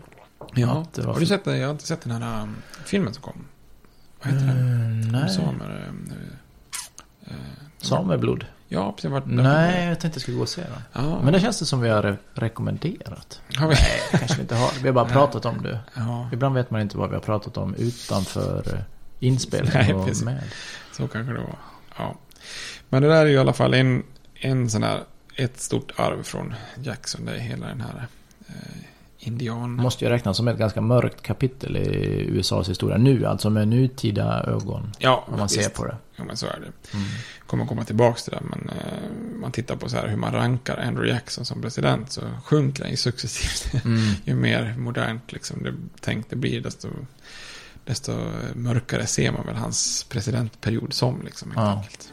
Ja, har du för- sett det? Jag har inte sett den här um, filmen som kom. Vad heter den? Mm, nej. Samer. um, eh, eh, Sameblod? Ja, precis. Vart, Nej, jag tänkte jag skulle gå och se den. Ja. Men det känns det som vi har re- rekommenderat. Har vi? Nej, kanske vi inte har. Vi har bara pratat om det. Ja, Ibland vet man inte vad vi har pratat om utanför eh, inspelning Nej, och precis. med. så kanske det var. Ja. Men det där är ju i alla fall en, en sån här, ett stort arv från Jackson. Det är hela den här eh, indian... Måste ju räknas som ett ganska mörkt kapitel i USAs historia nu. Alltså med nutida ögon. Ja, Om man visst. ser på det. Ja, men så är det. Mm. Kommer komma tillbaka till det. Men eh, man tittar på så här hur man rankar Andrew Jackson som president. Så sjunker han ju successivt. Mm. ju mer modernt liksom det tänkt det blir. Desto, desto mörkare ser man väl hans presidentperiod som. Liksom, helt Ja. enkelt.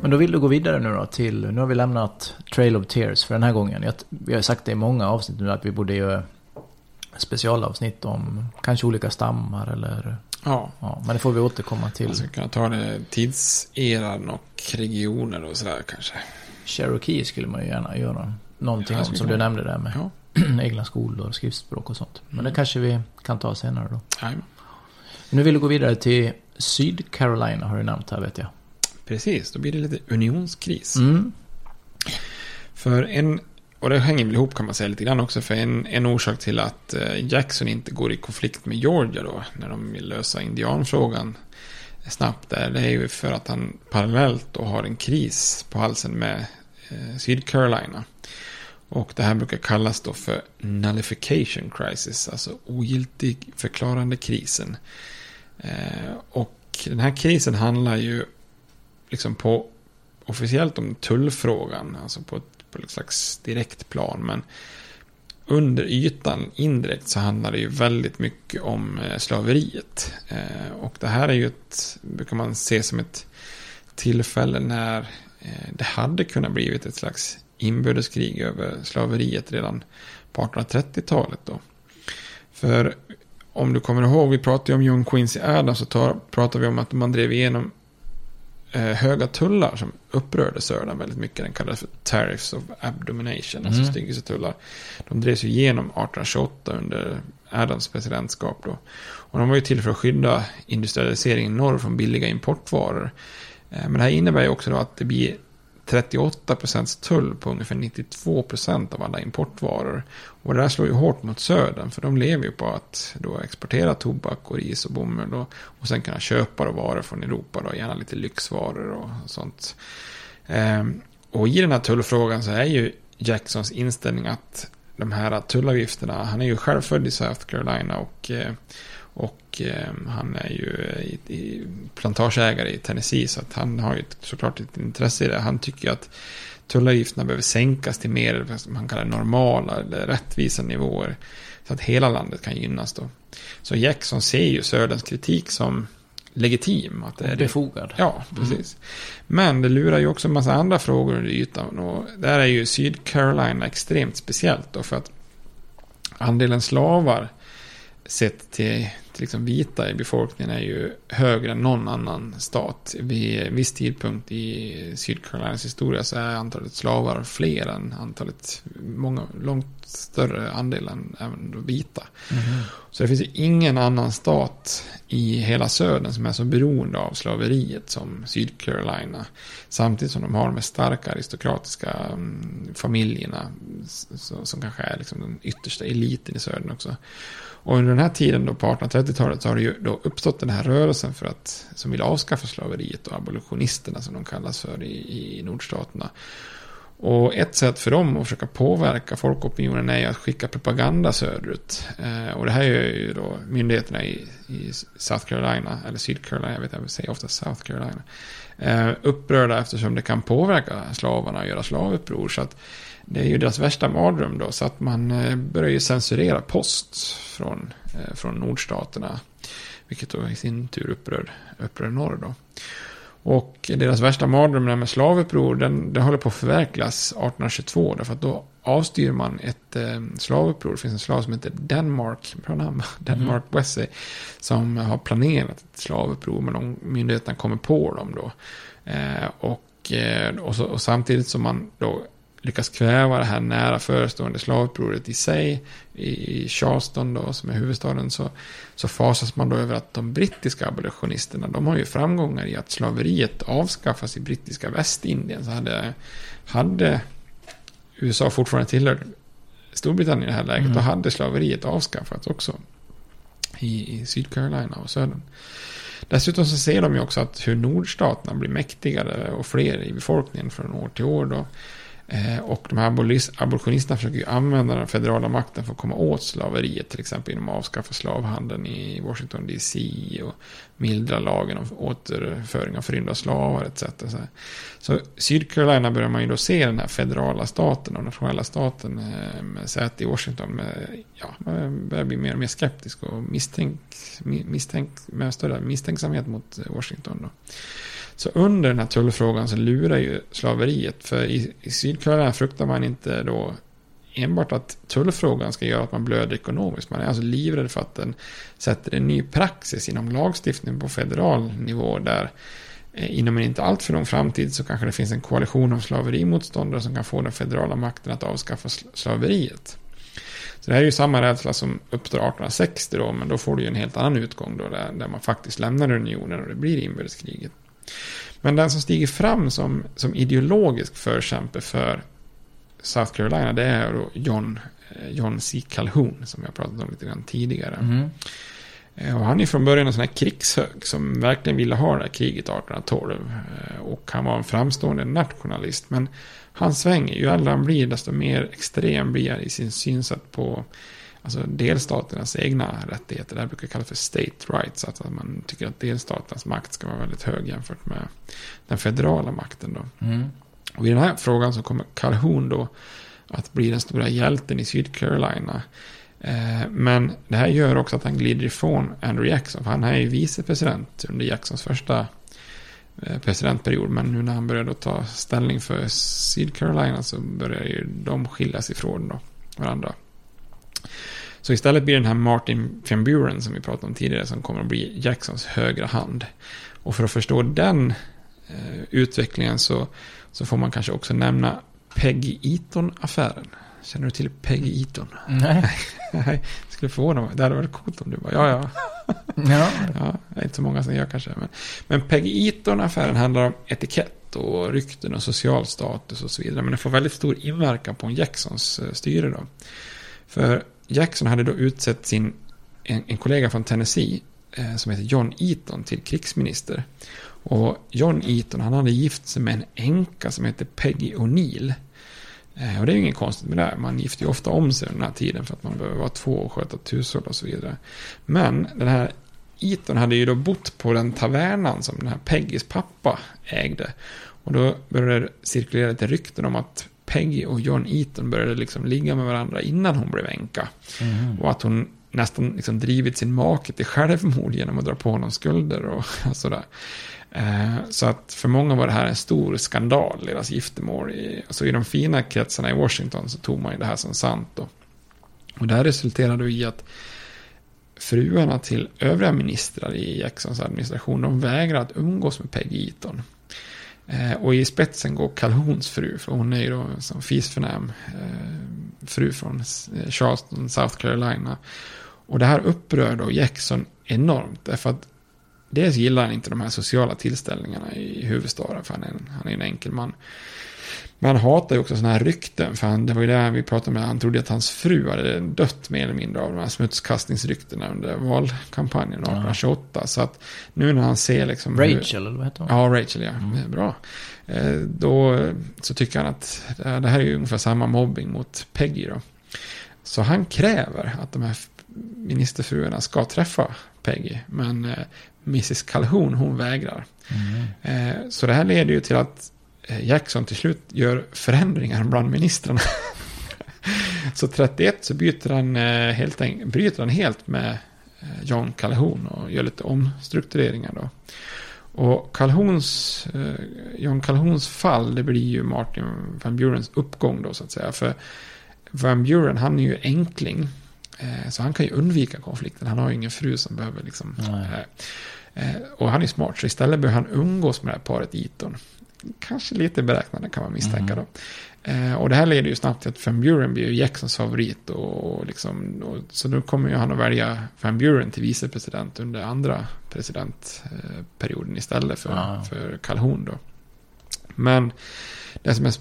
Men då vill du gå vidare nu då till, nu har vi lämnat Trail of Tears för den här gången. Jag, vi har sagt det i många avsnitt nu att vi borde göra specialavsnitt om kanske olika stammar eller... Ja. ja men det får vi återkomma till. Man skulle kunna ta det tidseran och regioner och sådär kanske. Cherokee skulle man ju gärna göra någonting om som du nämnde där med Ja. egna skolor, skriftspråk och sånt. Men Mm. det kanske vi kan ta senare då. Nej, Nu vill du gå vidare till Sydcarolina har du nämnt här vet jag. Precis, då blir det lite unionskris. Mm. För en, och det hänger väl ihop kan man säga lite grann också, för en, en orsak till att eh, Jackson inte går i konflikt med Georgia då, när de vill lösa indianfrågan snabbt där, det är ju för att han parallellt då har en kris på halsen med eh, Sydcarolina. Och det här brukar kallas då för nullification crisis, alltså ogiltig förklarande krisen. Eh, och den här krisen handlar ju liksom på officiellt om tullfrågan, alltså på ett, på ett slags direkt plan. Men under ytan indirekt så handlar det ju väldigt mycket om eh, slaveriet. Eh, och det här är ju ett, brukar man se som ett tillfälle när eh, det hade kunnat blivit ett slags inbördeskrig över slaveriet redan på 1830-talet då. För om du kommer ihåg, vi pratade ju om John Quincy Adams så tar, pratade vi om att man drev igenom höga tullar som upprörde södern väldigt mycket. Den kallades för tariffs of abdomination, alltså Mm. styggelsetullar. De drevs ju igenom 1828 under Adams presidentskap då. Och de var ju till för att skydda industrialiseringen norr från billiga importvaror. Eh, Men det här innebär ju också då att det blir 38 procents tull på ungefär 92 procent av alla importvaror. Och det där slår ju hårt mot södern för de lever ju på att då exportera tobak och ris och bomull och, och sen kunna köpa då varor från Europa då, gärna lite lyxvaror och sånt. Ehm, och i den här tullfrågan så är ju Jacksons inställning att de här tullavgifterna, han är ju själv född i South Carolina och, eh, och eh, han är ju i, i plantageägare i Tennessee så att han har ju såklart ett intresse i det. Han tycker ju att tullavgifterna behöver sänkas till mer som han kallar normala eller rättvisa nivåer. Så att hela landet kan gynnas då. Så Jackson ser ju Söderns kritik som legitim. Att det är Befogad. Ja, precis. Men det lurar ju också en massa andra frågor under ytan. Och där är ju Sydcarolina extremt speciellt då. För att andelen slavar sett till, till liksom vita i befolkningen är ju högre än någon annan stat. Vid en viss tidpunkt i Sydcarolinas historia så är antalet slavar fler än antalet, många, långt större andel än även vita. Så det finns ju ingen annan stat i hela södern som är så beroende av slaveriet som Sydcarolina. Samtidigt som de har de här starka aristokratiska mm, familjerna som kanske är liksom den yttersta eliten i södern också. Och under den här tiden då på 1830-talet så har det ju då uppstått den här rörelsen för att, som vill avskaffa slaveriet och abolitionisterna som de kallas för i, i nordstaterna. Och ett sätt för dem att försöka påverka folkopinionen är ju att skicka propaganda söderut. Eh, och det här gör ju då myndigheterna i, i South Carolina, eller Syd-Carolina, jag vet inte, jag säger ofta South Carolina. Eh, upprörda eftersom det kan påverka slavarna och göra slavuppror. Så att det är ju deras värsta mardröm då. Så att man eh, börjar ju censurera post från, eh, från nordstaterna. Vilket då i sin tur upprör, upprör norr då. Och deras värsta mardröm med slavuppror, den, den håller på att förverkligas 1822. Därför att då avstyr man ett eh, slavuppror. Det finns en slav som heter Denmark, bra namn, Denmark Wesley. Som har planerat ett slavuppror, men de myndigheterna kommer på dem då. Eh, och, eh, och, så, och samtidigt som man då lyckas kväva det här nära förestående slavupproret i sig i Charleston då som är huvudstaden så, så fasas man då över att de brittiska abolitionisterna de har ju framgångar i att slaveriet avskaffas i brittiska Västindien så hade, hade USA fortfarande tillhört Storbritannien i det här läget Mm. då hade slaveriet avskaffats också. i, i Sydcarolina och södern. Dessutom så ser de ju också att hur nordstaterna blir mäktigare och fler i befolkningen från år till år. Då. Eh, och de här abolitionisterna försöker ju använda den federala makten för att komma åt slaveriet. Till exempel genom att avskaffa slavhandeln i Washington DC. Och mildra lagen om återföring av förrymda slavar etc. Så, Syd Carolina börjar man ju då se den här federala staten och nationella staten eh, med säte i Washington. Med, ja, man börjar bli mer och mer skeptisk och misstänk, misstänk, med större misstänksamhet mot Washington. Då. Så under den här tullfrågan så lurar ju slaveriet. För i, i Sydkorea fruktar man inte då enbart att tullfrågan ska göra att man blöder ekonomiskt. Man är alltså livrädd för att den sätter en ny praxis inom lagstiftningen på federal nivå där eh, inom en inte alltför lång framtid så kanske det finns en koalition av slaverimotståndare som kan få den federala makten att avskaffa slaveriet. Så det här är ju samma rädsla som uppstår 1860 då, men då får du ju en helt annan utgång då, där, där man faktiskt lämnar unionen och det blir inbördeskriget. Men den som stiger fram som, som ideologisk förkämpe för South Carolina, det är då John, eh, John C. Calhoun, som jag pratat om lite grann tidigare. Mm. Och han är från början en sån här krigshög som verkligen ville ha det här kriget 1812. Eh, och han var en framstående nationalist. Men han svänger, ju äldre han blir desto mer extrem blir han i sin synsätt på alltså delstaternas egna rättigheter. Det här brukar kallas för state rights. Alltså att man tycker att delstaternas makt ska vara väldigt hög jämfört med den federala makten. Då. Mm. Och i den här frågan så kommer Calhoun då att bli den stora hjälten i Sydcarolina. Eh, men det här gör också att han glider ifrån Andrew Jackson. För han är ju vicepresident under Jacksons första eh, presidentperiod. Men nu när han börjar ta ställning för Sydcarolina så börjar ju de skiljas ifrån då, varandra. Så istället blir den här Martin Van Buren som vi pratade om tidigare som kommer att bli Jacksons högra hand. Och för att förstå den eh, utvecklingen så, så får man kanske också nämna Peggy Eaton-affären. Känner du till Peggy Eaton? Nej. Nej, det skulle förvåna mig. Det hade varit coolt om du bara, ja, ja. ja. ja det är inte så många som gör kanske. Men, men Peggy Eaton-affären handlar om etikett och rykten och social status och så vidare. Men det får väldigt stor inverkan på Jacksons eh, styre då. För Jackson hade då utsett sin, en, en kollega från Tennessee eh, som heter John Eaton till krigsminister. Och John Eaton han hade gift sig med en änka som heter Peggy O'Neill. Eh, och det är ju inget konstigt med det. Man gifter ju ofta om sig under den här tiden för att man behöver vara två och sköta ett hushåll och så vidare. Men den här Eaton hade ju då bott på den tavernan som den här Peggys pappa ägde. Och då började det cirkulera lite rykten om att Peggy och John Eaton började liksom ligga med varandra innan hon blev änka. Mm. Och att hon nästan liksom drivit sin make till självmord genom att dra på honom skulder och sådär. Eh, så att för många var det här en stor skandal, deras giftermål. I, alltså i de fina kretsarna i Washington så tog man ju det här som sant. Då. Och det här resulterade i att fruarna till övriga ministrar i Jacksons administration, de vägrade att umgås med Peggy Eaton. Eh, och i spetsen går Calhouns fru, för hon är ju då en fisförnäm eh, fru från eh, Charleston, South Carolina. Och det här upprör då Jackson enormt, därför att dels gillar han inte de här sociala tillställningarna i huvudstaden, för han är han är en enkel man. Men han hatar ju också sådana här rykten. För han, det var ju det vi pratade med. Han trodde att hans fru hade dött mer eller mindre av de här smutskastningsryktena under valkampanjen 1828. Ja. Så att nu när han ser liksom... Rachel, eller vad heter hon? Ja, Rachel, ja. Mm. Bra. Eh, då så tycker han att det här är ju ungefär samma mobbing mot Peggy då. Så han kräver att de här ministerfruarna ska träffa Peggy. Men eh, Mrs Calhoun, hon vägrar. Mm. Eh, så det här leder ju till att Jackson till slut gör förändringar bland ministrarna. så 31 så byter han, eh, helt, bryter han helt med eh, John Calhoun och gör lite omstruktureringar då. Och Calhouns, John Calhouns fall, det blir ju Martin Van Burens uppgång då så att säga. För Van Buren, han är ju enkling. Så han kan ju undvika konflikten. Han har ju ingen fru som behöver liksom... Och han är smart, så istället bör han umgås med det här paret Eton kanske lite beräknande kan man misstänka mm. då. Eh, och det här leder ju snabbt till att Van Buren blir Jacksons favorit. Och, liksom, och, så nu kommer ju han att välja Van Buren till vicepresident under andra presidentperioden istället för, ah. för Calhoun då. Men det som är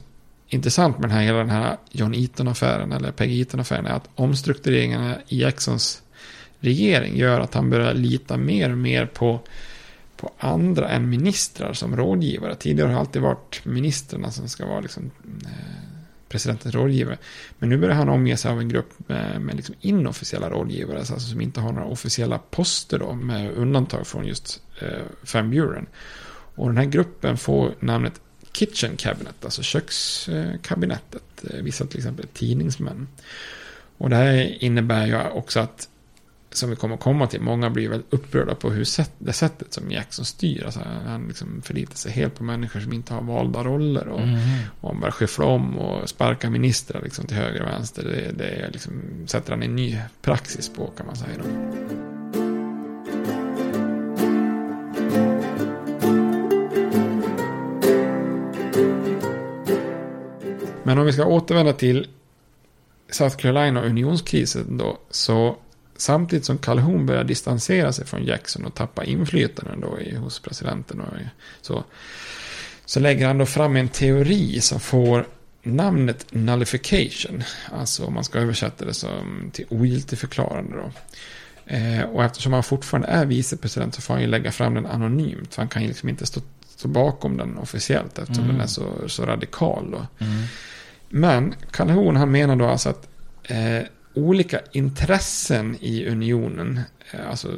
intressant med den här, hela den här John Eaton-affären eller Peggy Eaton-affären är att omstruktureringarna i Jacksons regering gör att han börjar lita mer och mer på, på andra än ministrar som rådgivare. Tidigare har det alltid varit ministrarna som ska vara liksom, eh, presidentens rådgivare. Men nu börjar han omge sig av en grupp med, med liksom inofficiella rådgivare, alltså som inte har några officiella poster då, med undantag från just eh, Van Buren. Och den här gruppen får namnet Kitchen Cabinet, alltså kökskabinettet. Eh, Vissa till exempel tidningsmän. Och det här innebär ju också att, som vi kommer att komma till, många blir väldigt upprörda på hur sätt, det sättet som Jackson styr. Alltså, han liksom förlitar sig helt på människor som inte har valda roller. Och, Mm. och han bara skyfflar om och sparkar ministrar liksom till höger och vänster. Det, det liksom, sätter han en ny praxis på kan man säga. Då. Men om vi ska återvända till South Carolina och unionskrisen då. Så samtidigt som Calhoun börjar distansera sig från Jackson och tappa inflytande då i, hos presidenten och så. Så lägger han då fram en teori som får namnet nullification. Alltså om man ska översätta det som till ogiltigförklarande då. Eh, och eftersom han fortfarande är vicepresident så får han ju lägga fram den anonymt. För han kan ju liksom inte stå, stå bakom den officiellt eftersom Mm. den är så, så radikal då. Mm. Men Calhoun han menar då alltså att eh, olika intressen i unionen, eh, alltså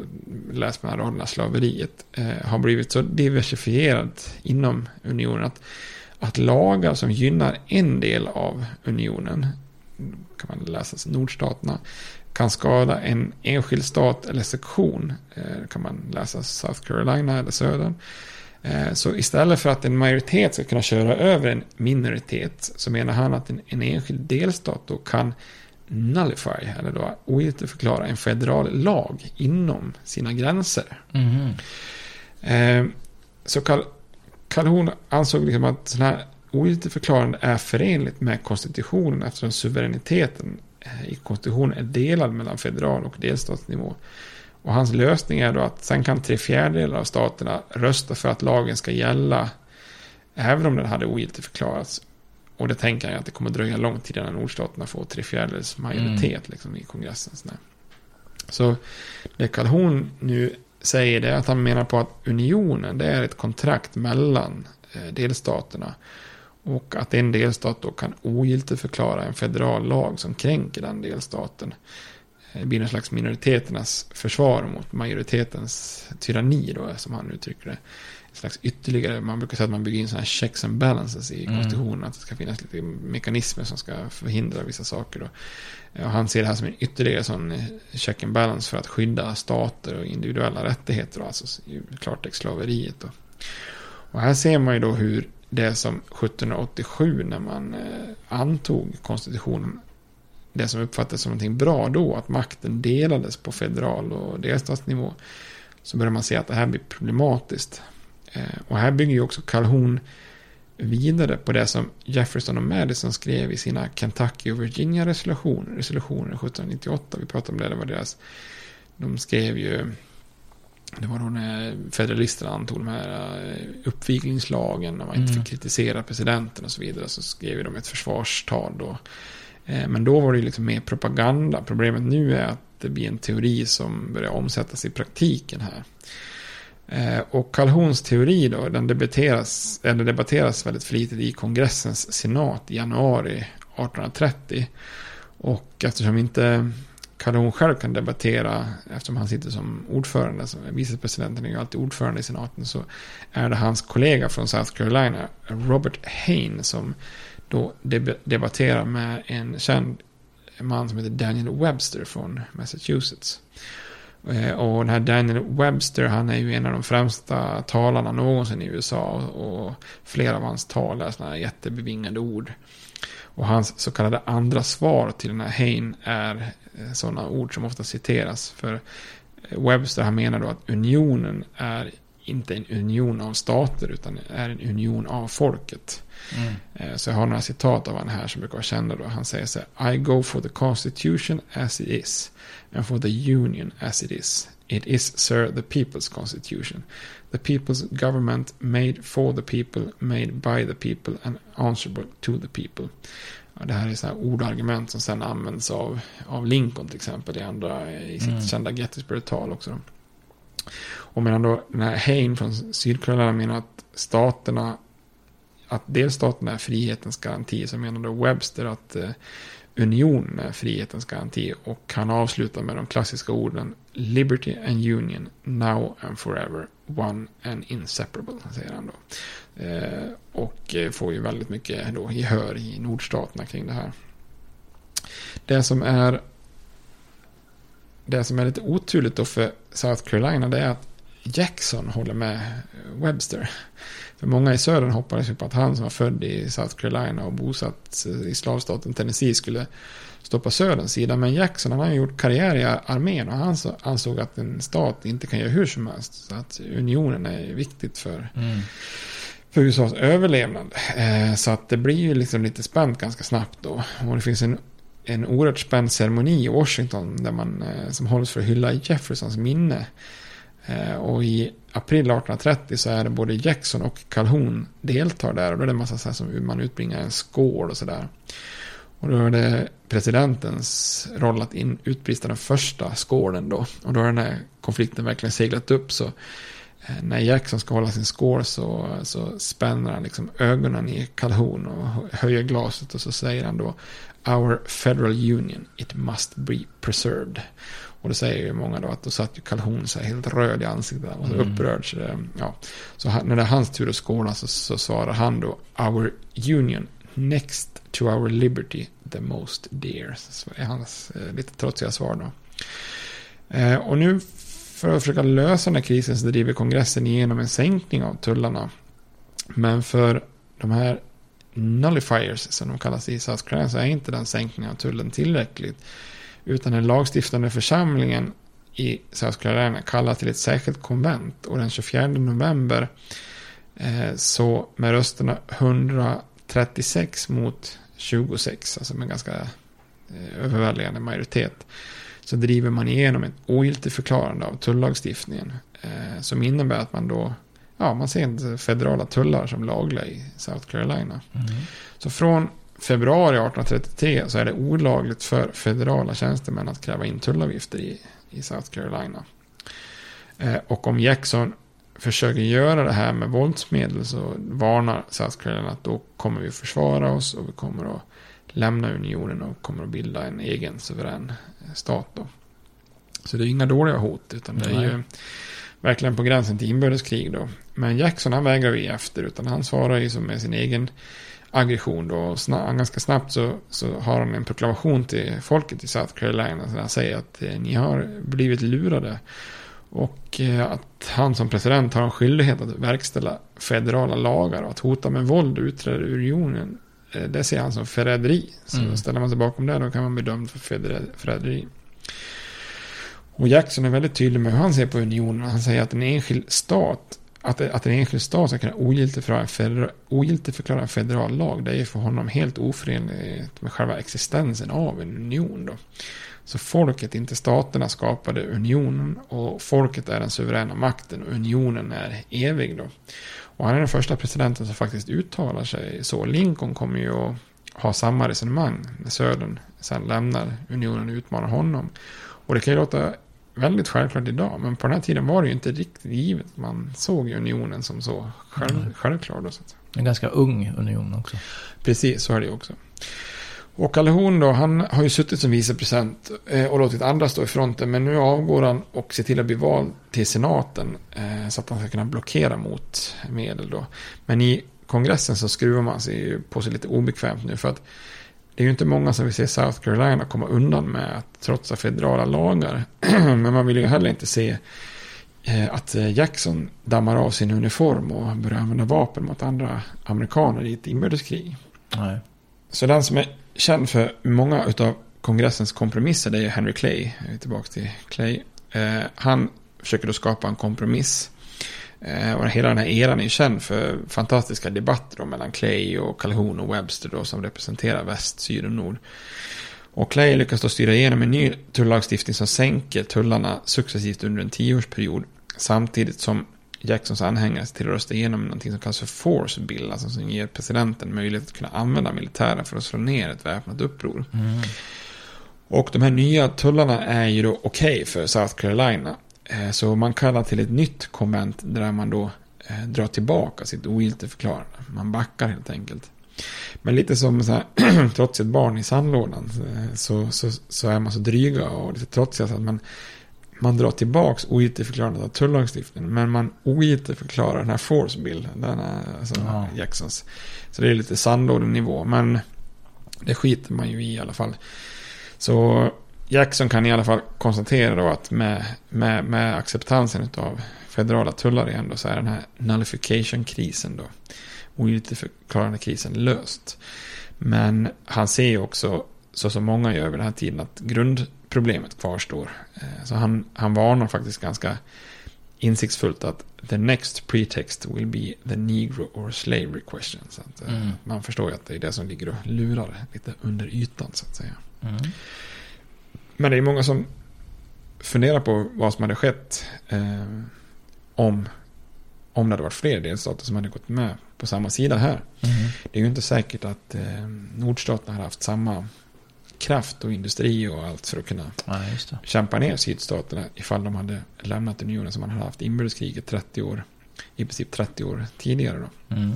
läs med raderna slaveriet, eh, har blivit så diversifierat inom unionen att, att lagar som gynnar en del av unionen, kan man läsa som nordstaterna, kan skada en enskild stat eller sektion, eh, kan man läsa South Carolina eller södern. Så istället för att en majoritet ska kunna köra över en minoritet så menar han att en, en enskild delstat då kan nullify, eller då ogiltigförklara en federal lag inom sina gränser. Mhm. Eh, Så Cal- Calhoun ansåg liksom att sådana här ogiltigförklarande är förenligt med konstitutionen eftersom suveräniteten eh, i konstitutionen är delad mellan federal och delstatsnivå. Och hans lösning är då att sen kan tre fjärdedelar av staterna rösta för att lagen ska gälla även om den hade ogiltigförklarats. Och det tänker jag att det kommer dröja lång tid innan nordstaterna får tre fjärdedels majoritet liksom, i kongressen. sådär. Så det Calhoun nu säger det är att han menar på att unionen det är ett kontrakt mellan eh, delstaterna. Och att en delstat då kan ogiltigförklara en federal lag som kränker den delstaten. Eh, Det blir en slags minoriteternas försvar mot majoritetens tyranni då, som han uttrycker det. Slags ytterligare, man brukar säga att man bygger in sådana här checks and balances i Mm. konstitutionen. Att det ska finnas lite mekanismer som ska förhindra vissa saker. Då. Eh, Och han ser det här som en ytterligare sån eh, check and balance för att skydda stater och individuella rättigheter. Då, alltså i klartext slaveriet. Då. Och här ser man ju då hur det som 1787 när man eh, antog konstitutionen det som uppfattades som någonting bra då, att makten delades på federal och delstatsnivå, så börjar man se att det här blir problematiskt. Eh, och här bygger ju också Calhoun vidare på det som Jefferson och Madison skrev i sina Kentucky och Virginia-resolutioner, resolutioner 1798. Vi pratade om det, det var deras, de skrev ju, det var då när federalisterna antog de här eh, uppviglingslagen, och man inte Mm. fick kritisera presidenten och så vidare, så skrev de ett försvarstal då. Eh, Men då var det ju liksom mer propaganda. Problemet nu är att det blir en teori som börjar omsättas i praktiken här. Eh, och Calhouns teori då, den debatteras, eller debatteras väldigt flitigt i kongressens senat i januari 1830. Och eftersom inte Calhoun själv kan debattera, eftersom han sitter som ordförande, som vicepresidenten är ju alltid ordförande i senaten, så är det hans kollega från South Carolina, Robert Hayne, som då debatterar med en känd man som heter Daniel Webster från Massachusetts. Eh, Och den här Daniel Webster, han är ju en av de främsta talarna någonsin i USA. Och flera av hans tal är sådana här jättebevingade ord. Och hans så kallade andra svar till den här Hain är eh, sådana ord som ofta citeras. För eh, Webster han menar då att unionen är inte en union av stater utan är en union av folket. Mm. Så jag har några citat av han här som brukar vara kända då. Han säger så här. I go for the constitution as it is. And for the union as it is. It is, sir, the people's constitution. The people's government made for the people, made by the people and answerable to the people. det här är så här ord och argument som sen används av, av Lincoln till exempel i, andra, i sitt Mm. kända Gettysburg-tal också. Och medan då den här Hain från Sydcarolina menar att staterna, att delstaterna är frihetens garanti, så menar då Webster att eh, unionen är frihetens garanti. Och han avslutar med de klassiska orden Liberty and Union, now and forever, one and inseparable, säger han då. Eh, och eh, får ju väldigt mycket då gehör i nordstaterna kring det här. Det som är det som är lite oturligt då för South Carolina det är att Jackson håller med Webster. För många i södern hoppades ju på att han som var född i South Carolina och bosatt i slavstaten Tennessee skulle stå på söderns sida. Men Jackson han har ju gjort karriär i armén och han ansåg att en stat inte kan göra hur som helst. Så att unionen är viktigt för, Mm. för USAs överlevnad. Eh, så att det blir ju liksom lite spänt ganska snabbt då. Och det finns en, en oerhört spänd ceremoni i Washington där man, eh, som hålls för att hylla Jeffersons minne. Eh, och i april 1830 så är det både Jackson och Calhoun deltar där. Och då är det en massa så här som man utbringar en skål och sådär. Och då är det presidentens roll att in, utbrista den första skålen då. Och då har den här konflikten verkligen seglat upp. Så eh, när Jackson ska hålla sin skål så, så spänner han liksom ögonen i Calhoun och höjer glaset och så säger han då Our Federal Union, it must be preserved. Och det säger ju många då att då satt ju Calhoun så här helt röd i ansiktet. Han var så Mm. upprörd. Så, det, ja. så han, när det är hans tur att skåla så, så svarar han då Our Union next to our liberty the most dear. Så är hans eh, lite trotsiga svar då. Eh, och nu för att försöka lösa den här krisen så driver kongressen igenom en sänkning av tullarna. Men för de här nullifiers som de kallas i South Carolina så är inte den sänkningen av tullen tillräckligt. Utan den lagstiftande församlingen i South Carolina kallar till ett särskilt konvent. Och den 24 november eh, så med rösterna 136 mot 26, alltså med ganska eh, överväldigande majoritet, så driver man igenom ett ogiltigförklarande av tullagstiftningen. Eh, som innebär att man då, ja, man ser inte federala tullar som lagliga i South Carolina. Så från februari 1833 så är det olagligt för federala tjänstemän att kräva in tullavgifter i, i South Carolina. Eh, och om Jackson försöker göra det här med våldsmedel så varnar South Carolina att då kommer vi försvara oss och vi kommer att lämna unionen och kommer att bilda en egen suverän eh, stat då. Så det är inga dåliga hot utan det är ju verkligen på gränsen till inbördeskrig då. Men Jackson han vägrar vi efter utan han svarar ju som med sin egen aggression då. Och sna- ganska snabbt så, så har han en proklamation till folket i South Carolina. Där han säger att eh, ni har blivit lurade. Och eh, att han som president har en skyldighet att verkställa federala lagar. Och att hota med våld och utträda ur unionen. eh, Det ser han som förräderi. Så Mm. ställer man sig bakom det då kan man bli dömd för förräderi. Och Jackson är väldigt tydlig med hur han ser på unionen. Han säger att en enskild stat att, att en enskild stat ska kunna ogiltigförklara en, federal, ogiltigförklara en federal lag, det är för honom helt oförenligt med själva existensen av en union. Då. Så folket, inte staterna, skapade unionen och folket är den suveräna makten och unionen är evig. Då. Och han är den första presidenten som faktiskt uttalar sig så. Lincoln kommer ju att ha samma resonemang när Södern sen lämnar unionen och utmanar honom. Och det kan ju låta väldigt självklart idag. Men på den här tiden var det ju inte riktigt givet. Man såg ju unionen som så själv, Mm. självklar. Då, så. En ganska ung union också. Precis, så är det ju också. Och Calhoun då, han har ju suttit som vicepresident eh, och låtit andra stå i fronten. Men nu avgår han och ser till att bli vald till senaten. Eh, så att han ska kunna blockera mot medel då. Men i kongressen så skruvar man sig ju på sig lite obekvämt nu. För att det är ju inte många som vill se South Carolina komma undan med att trotsa federala lagar. Men man vill ju heller inte se eh, att eh, Jackson dammar av sin uniform och börjar använda vapen mot andra amerikaner i ett inbördeskrig. Nej. Så den som är känd för många av kongressens kompromisser det är Henry Clay. Tillbaka till Clay. Eh, han försöker då skapa en kompromiss. Eh, och hela den här eran är känd för fantastiska debatter mellan Clay och Calhoun och Webster då, som representerar väst, syd och nord. Och Clay lyckas då styra igenom en ny tullagstiftning som sänker tullarna successivt under en tioårsperiod. Samtidigt som Jacksons anhängare till att rösta igenom någonting som kallas för force bill, alltså som ger presidenten möjlighet att kunna använda militären för att slå ner ett väpnat uppror. Mm. Och de här nya tullarna är ju då okej för South Carolina. Eh, Så man kallar till ett nytt konvent där man då eh, drar tillbaka sitt ogiltigförklarande. Man backar helt enkelt. Men lite som så här, trots ett barn i sandlådan eh, så, så, så är man så dryga och lite trotsiga så att man, man drar tillbaka ogiltigförklarandet av tullagstiftningen. Men man ogiltigförklarar den här force bill, den här, alltså Ja. Jacksons. Så det är lite sandlådenivå. Men det skiter man ju i i alla fall. Så Jackson kan i alla fall konstatera då att med, med, med acceptansen av federala tullar igen då så är den här nullification-krisen då, ogiltigförklarande krisen löst. Men han ser ju också, så som många gör vid den här tiden, att grundproblemet kvarstår. Eh, Så han, han varnar faktiskt ganska insiktsfullt att the next pretext will be the negro or slavery question. Så att, eh, Mm. Man förstår ju att det är det som ligger och lurar lite under ytan så att säga. Mm. Men det är många som funderar på vad som hade skett eh, om, om det hade varit fler delstater som hade gått med på samma sida här. Mm. Det är ju inte säkert att eh, nordstaterna hade haft samma kraft och industri och allt för att kunna Ja, kämpa ner sydstaterna ifall de hade lämnat unionen som man hade haft inbördeskriget 30 år, i princip 30 år tidigare då. Mm.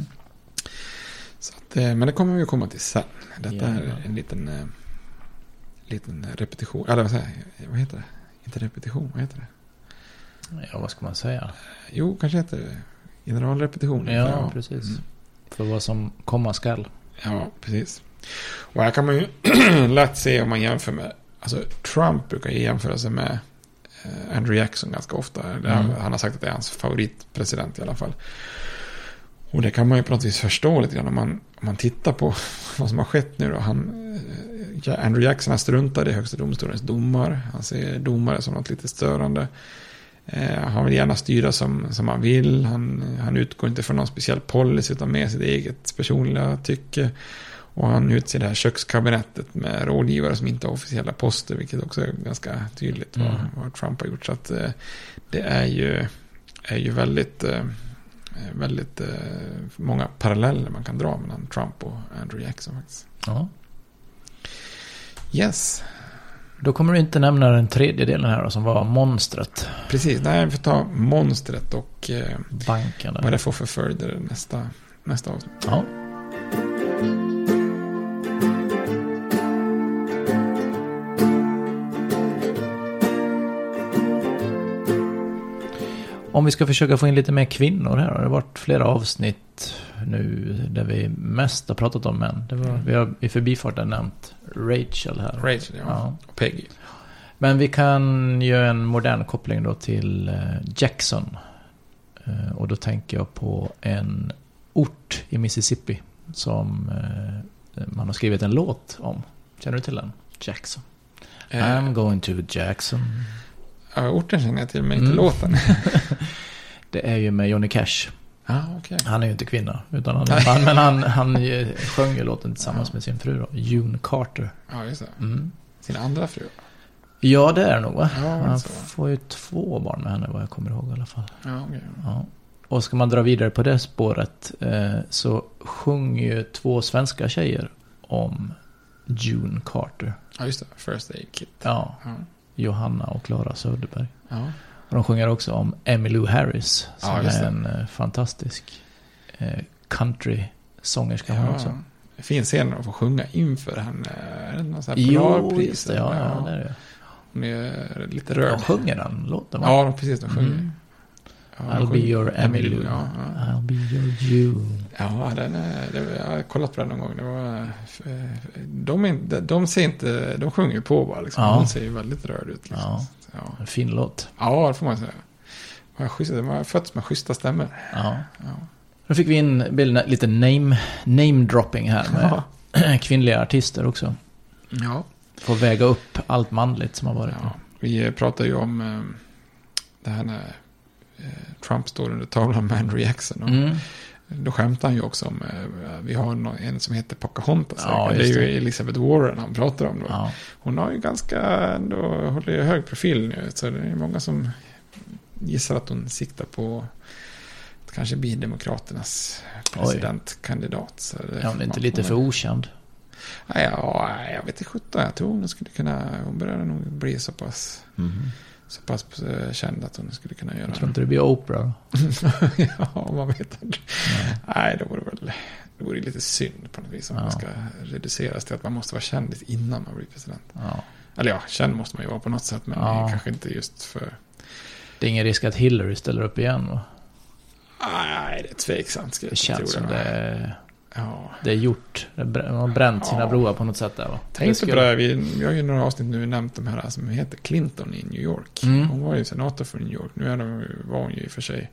Så att, eh, men det kommer vi att komma till sen. Detta Ja. är en liten, eh, liten repetition. Eller vad säger jag? Vad heter det? Inte repetition, vad heter det? Ja, vad ska man säga? Jo, kanske heter det generalrepetition. Ja, precis. Mm. För vad som komma skall. Ja, precis. Och här kan man ju lätt se om man jämför med, alltså Trump brukar ju jämföra sig med eh, Andrew Jackson ganska ofta. Mm. han har sagt att det är hans favoritpresident i alla fall. Och det kan man ju på något vis förstå lite grann om man, om man tittar på vad som har skett nu då. Han, eh, Andrew Jackson har struntat i högsta domstolens domar. Han ser domare som något lite störande. Eh, han vill gärna styra som, som han vill. Han, han utgår inte från någon speciell policy utan med sitt eget personliga tycke. Och han utser det här kökskabinettet med rådgivare som inte har officiella poster. Vilket också är ganska tydligt vad, Mm. vad Trump har gjort. Så att eh, det är ju, är ju väldigt, eh, väldigt många paralleller man kan dra mellan Trump och Andrew Jackson. Faktiskt. Ja. Yes, Då kommer du inte nämna den tredje delen här då, som var monstret. precis. Nej, vi får ta monstret och eh, Banken. vad det får för följder nästa, nästa avsnitt. Ja. Om vi ska försöka få in lite mer kvinnor här. Det har varit flera avsnitt nu där vi mest har pratat om män. Det var, vi har i förbifarten nämnt Rachel här. Rachel, ja. Ja. Och Peggy. Men vi kan göra en modern koppling då till eh, Jackson. Eh, Och då tänker jag på en ort i Mississippi som eh, man har skrivit en låt om. Känner du till den? Jackson. Eh, I'm going to Jackson. Ja, orten känner jag till, men inte Mm. låten. Det är ju med Johnny Cash. Ja, okej. Han är ju inte kvinna. Utan han, han, men han, han eh, sjöng ju låten tillsammans med sin fru då. June Carter. Ja, just det. Mm. Sin andra fru. Ja, det är det nog va? Ja, han alltså. får ju två barn med henne vad jag kommer ihåg i alla fall. Ja, okej. Ja. Och ska man dra vidare på det spåret eh, så sjunger ju två svenska tjejer om June Carter. Ja, just det. First Aid Kit. Ja, Ja. Johanna och Klara Söderberg. Ja. Och de sjunger också om Emmylou Harris som Ja, är det. en eh, fantastisk eh, country-sångerska Ja. också. Fin scen att få sjunga inför henne. Är det någon sån här Jo, just det. Ja, ja, det är det. Hon är lite De rörd. sjunger den låten va? Ja, precis. De sjunger. Mm. Ja, de I'll be your Emmylou. Ja, ja. I'll be your June. ja den är, det, jag har kollat på den någon gång. Det var, de, inte- de ser inte, de sjunger ju på bara. Liksom. Ja. Hon ser ju väldigt rörd ut. Liksom. Ja. Ja. En fin låt. ja, det får man säga. De har De har fötts med schyssta stämmor. Ja. Ja. Då fick vi in lite name, name dropping här med kvinnliga artister också. Ja. Får väga upp allt manligt som har varit. Ja, vi pratar ju om eh, det här när Trump står under tavlan med Andrew Jackson. Och Mm. Då skämtar han ju också om, eh, vi har en som heter Pocahontas. Ja, det är ju det. Elizabeth Warren han pratar om då. Ja. Hon har ju ganska, ändå håller ju hög profil nu. Så det är många som gissar att hon siktar på kanske bli Demokraternas presidentkandidat. Så det Ja, får men inte lite för okänd. Ja, ja, jag vet inte sjutton. Jag tror hon skulle kunna... Hon började nog bli så pass, så pass eh, känd att hon skulle kunna göra. Jag tror inte det blir Oprah ja, man vet inte. Nej, det vore väl... Det vore lite synd på något vis om Ja. det ska reduceras till att man måste vara känd lite innan man blir president. Ja. Eller ja, känd måste man ju vara på något sätt, men Ja. kanske inte just för... Det är ingen risk att Hillary ställer upp igen va? Nej, det är tveksamt. Det jag känns tro som det är, Ja. det är gjort. Man har bränt sina Ja. broar på något sätt där va? Tänk på det, här, vi, vi har ju några avsnitt nu nämnt de här som heter Clinton i New York. Mm. Hon var ju senator för New York. Nu är de, var hon ju i och för sig,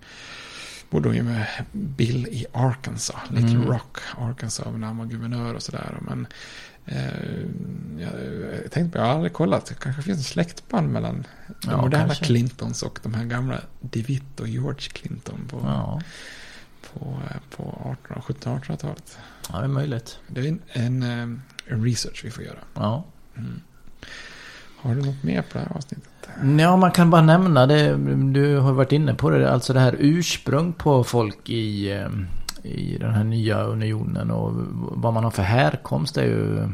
bodde hon ju med Bill i Arkansas, Little Mm. Rock, Arkansas, när han var guvernör och sådär. Men eh, jag, jag tänkte på, jag har aldrig kollat, det kanske finns en släktband mellan de Ja, moderna kanske. Clintons och de här gamla DeWitt och George Clinton på, Ja. På, eh, på 1800 1700-1800-talet. ja, det är möjligt. Det är en, en, eh, en research vi får göra. Ja. Mm. Har du något mer på det här avsnittet? Ja, man kan bara nämna det. Du har varit inne på det. Alltså det här ursprung på folk i, eh, i den här nya unionen. Och vad man har för härkomst är ju,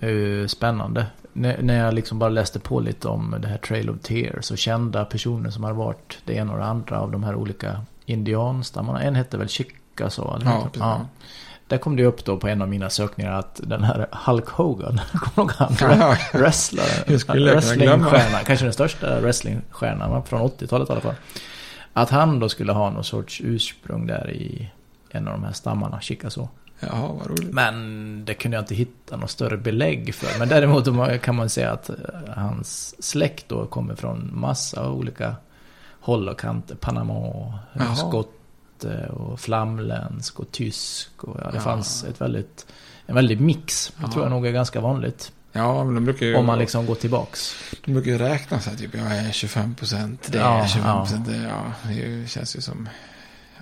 är ju spännande. När när jag liksom bara läste på lite om det här Trail of Tears. Och kända personer som har varit det ena och det andra av de här olika indianstammarna. En hette väl Chickasaw? eller Ja, precis. Där kom det upp då på en av mina sökningar att den här Hulk Hogan, kommer du ihåg han? Ja. Glömma? Wrestlingstjärnan, kanske den största wrestlingstjärnan från 80-talet i alla fall. Att han då skulle ha någon sorts ursprung där i en av de här stammarna, Chickasaw. Ja, vad roligt. Men det kunde jag inte hitta något större belägg för. Men däremot kan man säga att eh, hans släkt då kommer från massa olika håll och kanter. Panama, Jaha. skott och flamländsk och tysk. Och ja, det Ja. fanns ett väldigt, en väldig mix. Det Ja. tror jag nog är ganska vanligt. Ja, men de brukar ju... Om man liksom går tillbaks. De brukar ju räkna så här, typ, jag är 25 procent, det är 25 ja. procent, det, ja, det känns ju som,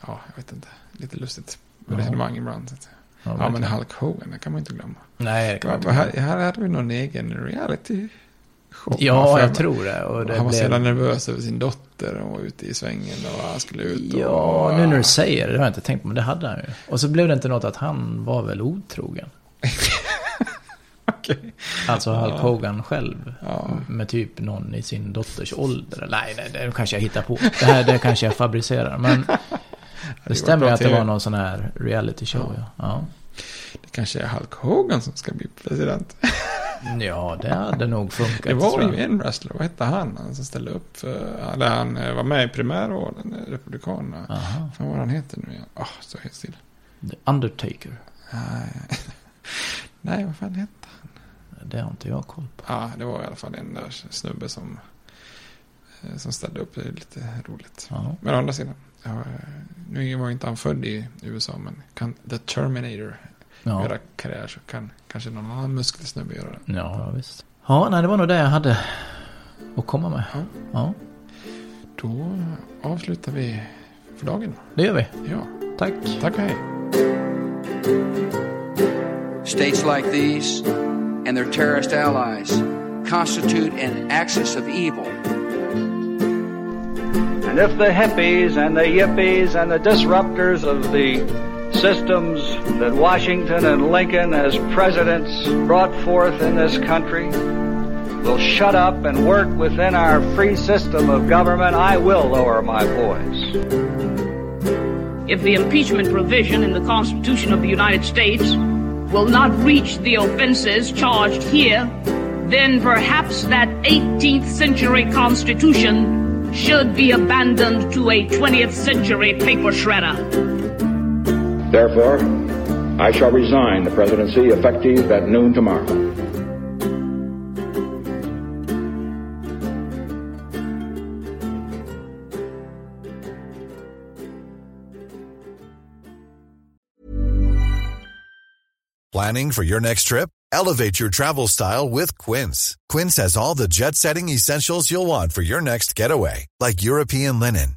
ja, jag vet inte, lite lustigt resonemang ibland. Ja, ja, men. Hulk Hogan, det kan man inte glömma. Nej, det kan man inte. här, här hade vi någon egen reality show. Ja, jag tror det. Och det han var så jävla nervös över sin dotter och var ute i svängen och han skulle ut och... Ja, nu när du säger det, det har jag inte tänkt på, men det hade han ju. Och så blev det inte något att han var väl otrogen. Okej. Alltså Hulk Ja. Hogan själv. Ja. Med typ någon i sin dotters ålder. Nej, nej, det kanske jag hittar på. Det här det kanske jag fabricerar. Men det var stämmer att det var någon sån här reality show. Ja, ja. Det kanske är Hulk Hogan som ska bli president. ja det hade nog funkat. Det var ju en wrestler, vad hette han? Han som ställde upp för, eller han eh, var med i primärvalen, eh, Republikanerna. Aha. Fan vad han heter nu igen. Åh, så helt still. The Undertaker. Nej. Nej, vad fan hette han? Det har inte jag koll på. Ja, det var i alla fall en där snubbe som, eh, som ställde upp. Det är lite roligt. Ja. Men å andra sidan, ja, nu var inte han född i USA, men kan The Terminator Ja. göra karriär så kan kanske någon annan musklig snubbe göra det. Ja, ja, visst. Ja, nej, det var nog det jag hade att komma med. Ja. Ja, Då avslutar vi för dagen. det gör vi. Ja, Tack. tack och hej. States like these and their terrorist allies constitute an axis of evil. And if the hippies and the yippies and the disruptors of the systems that Washington and Lincoln as presidents brought forth in this country will shut up and work within our free system of government, I will lower my voice. if the impeachment provision in the Constitution of the United States will not reach the offenses charged here, then perhaps that 18th century Constitution should be abandoned to a 20th century paper shredder. Therefore, I shall resign the presidency effective at noon tomorrow. Planning for your next trip? Elevate your travel style with Quince. Quince has all the jet setting essentials you'll want for your next getaway, like European linen,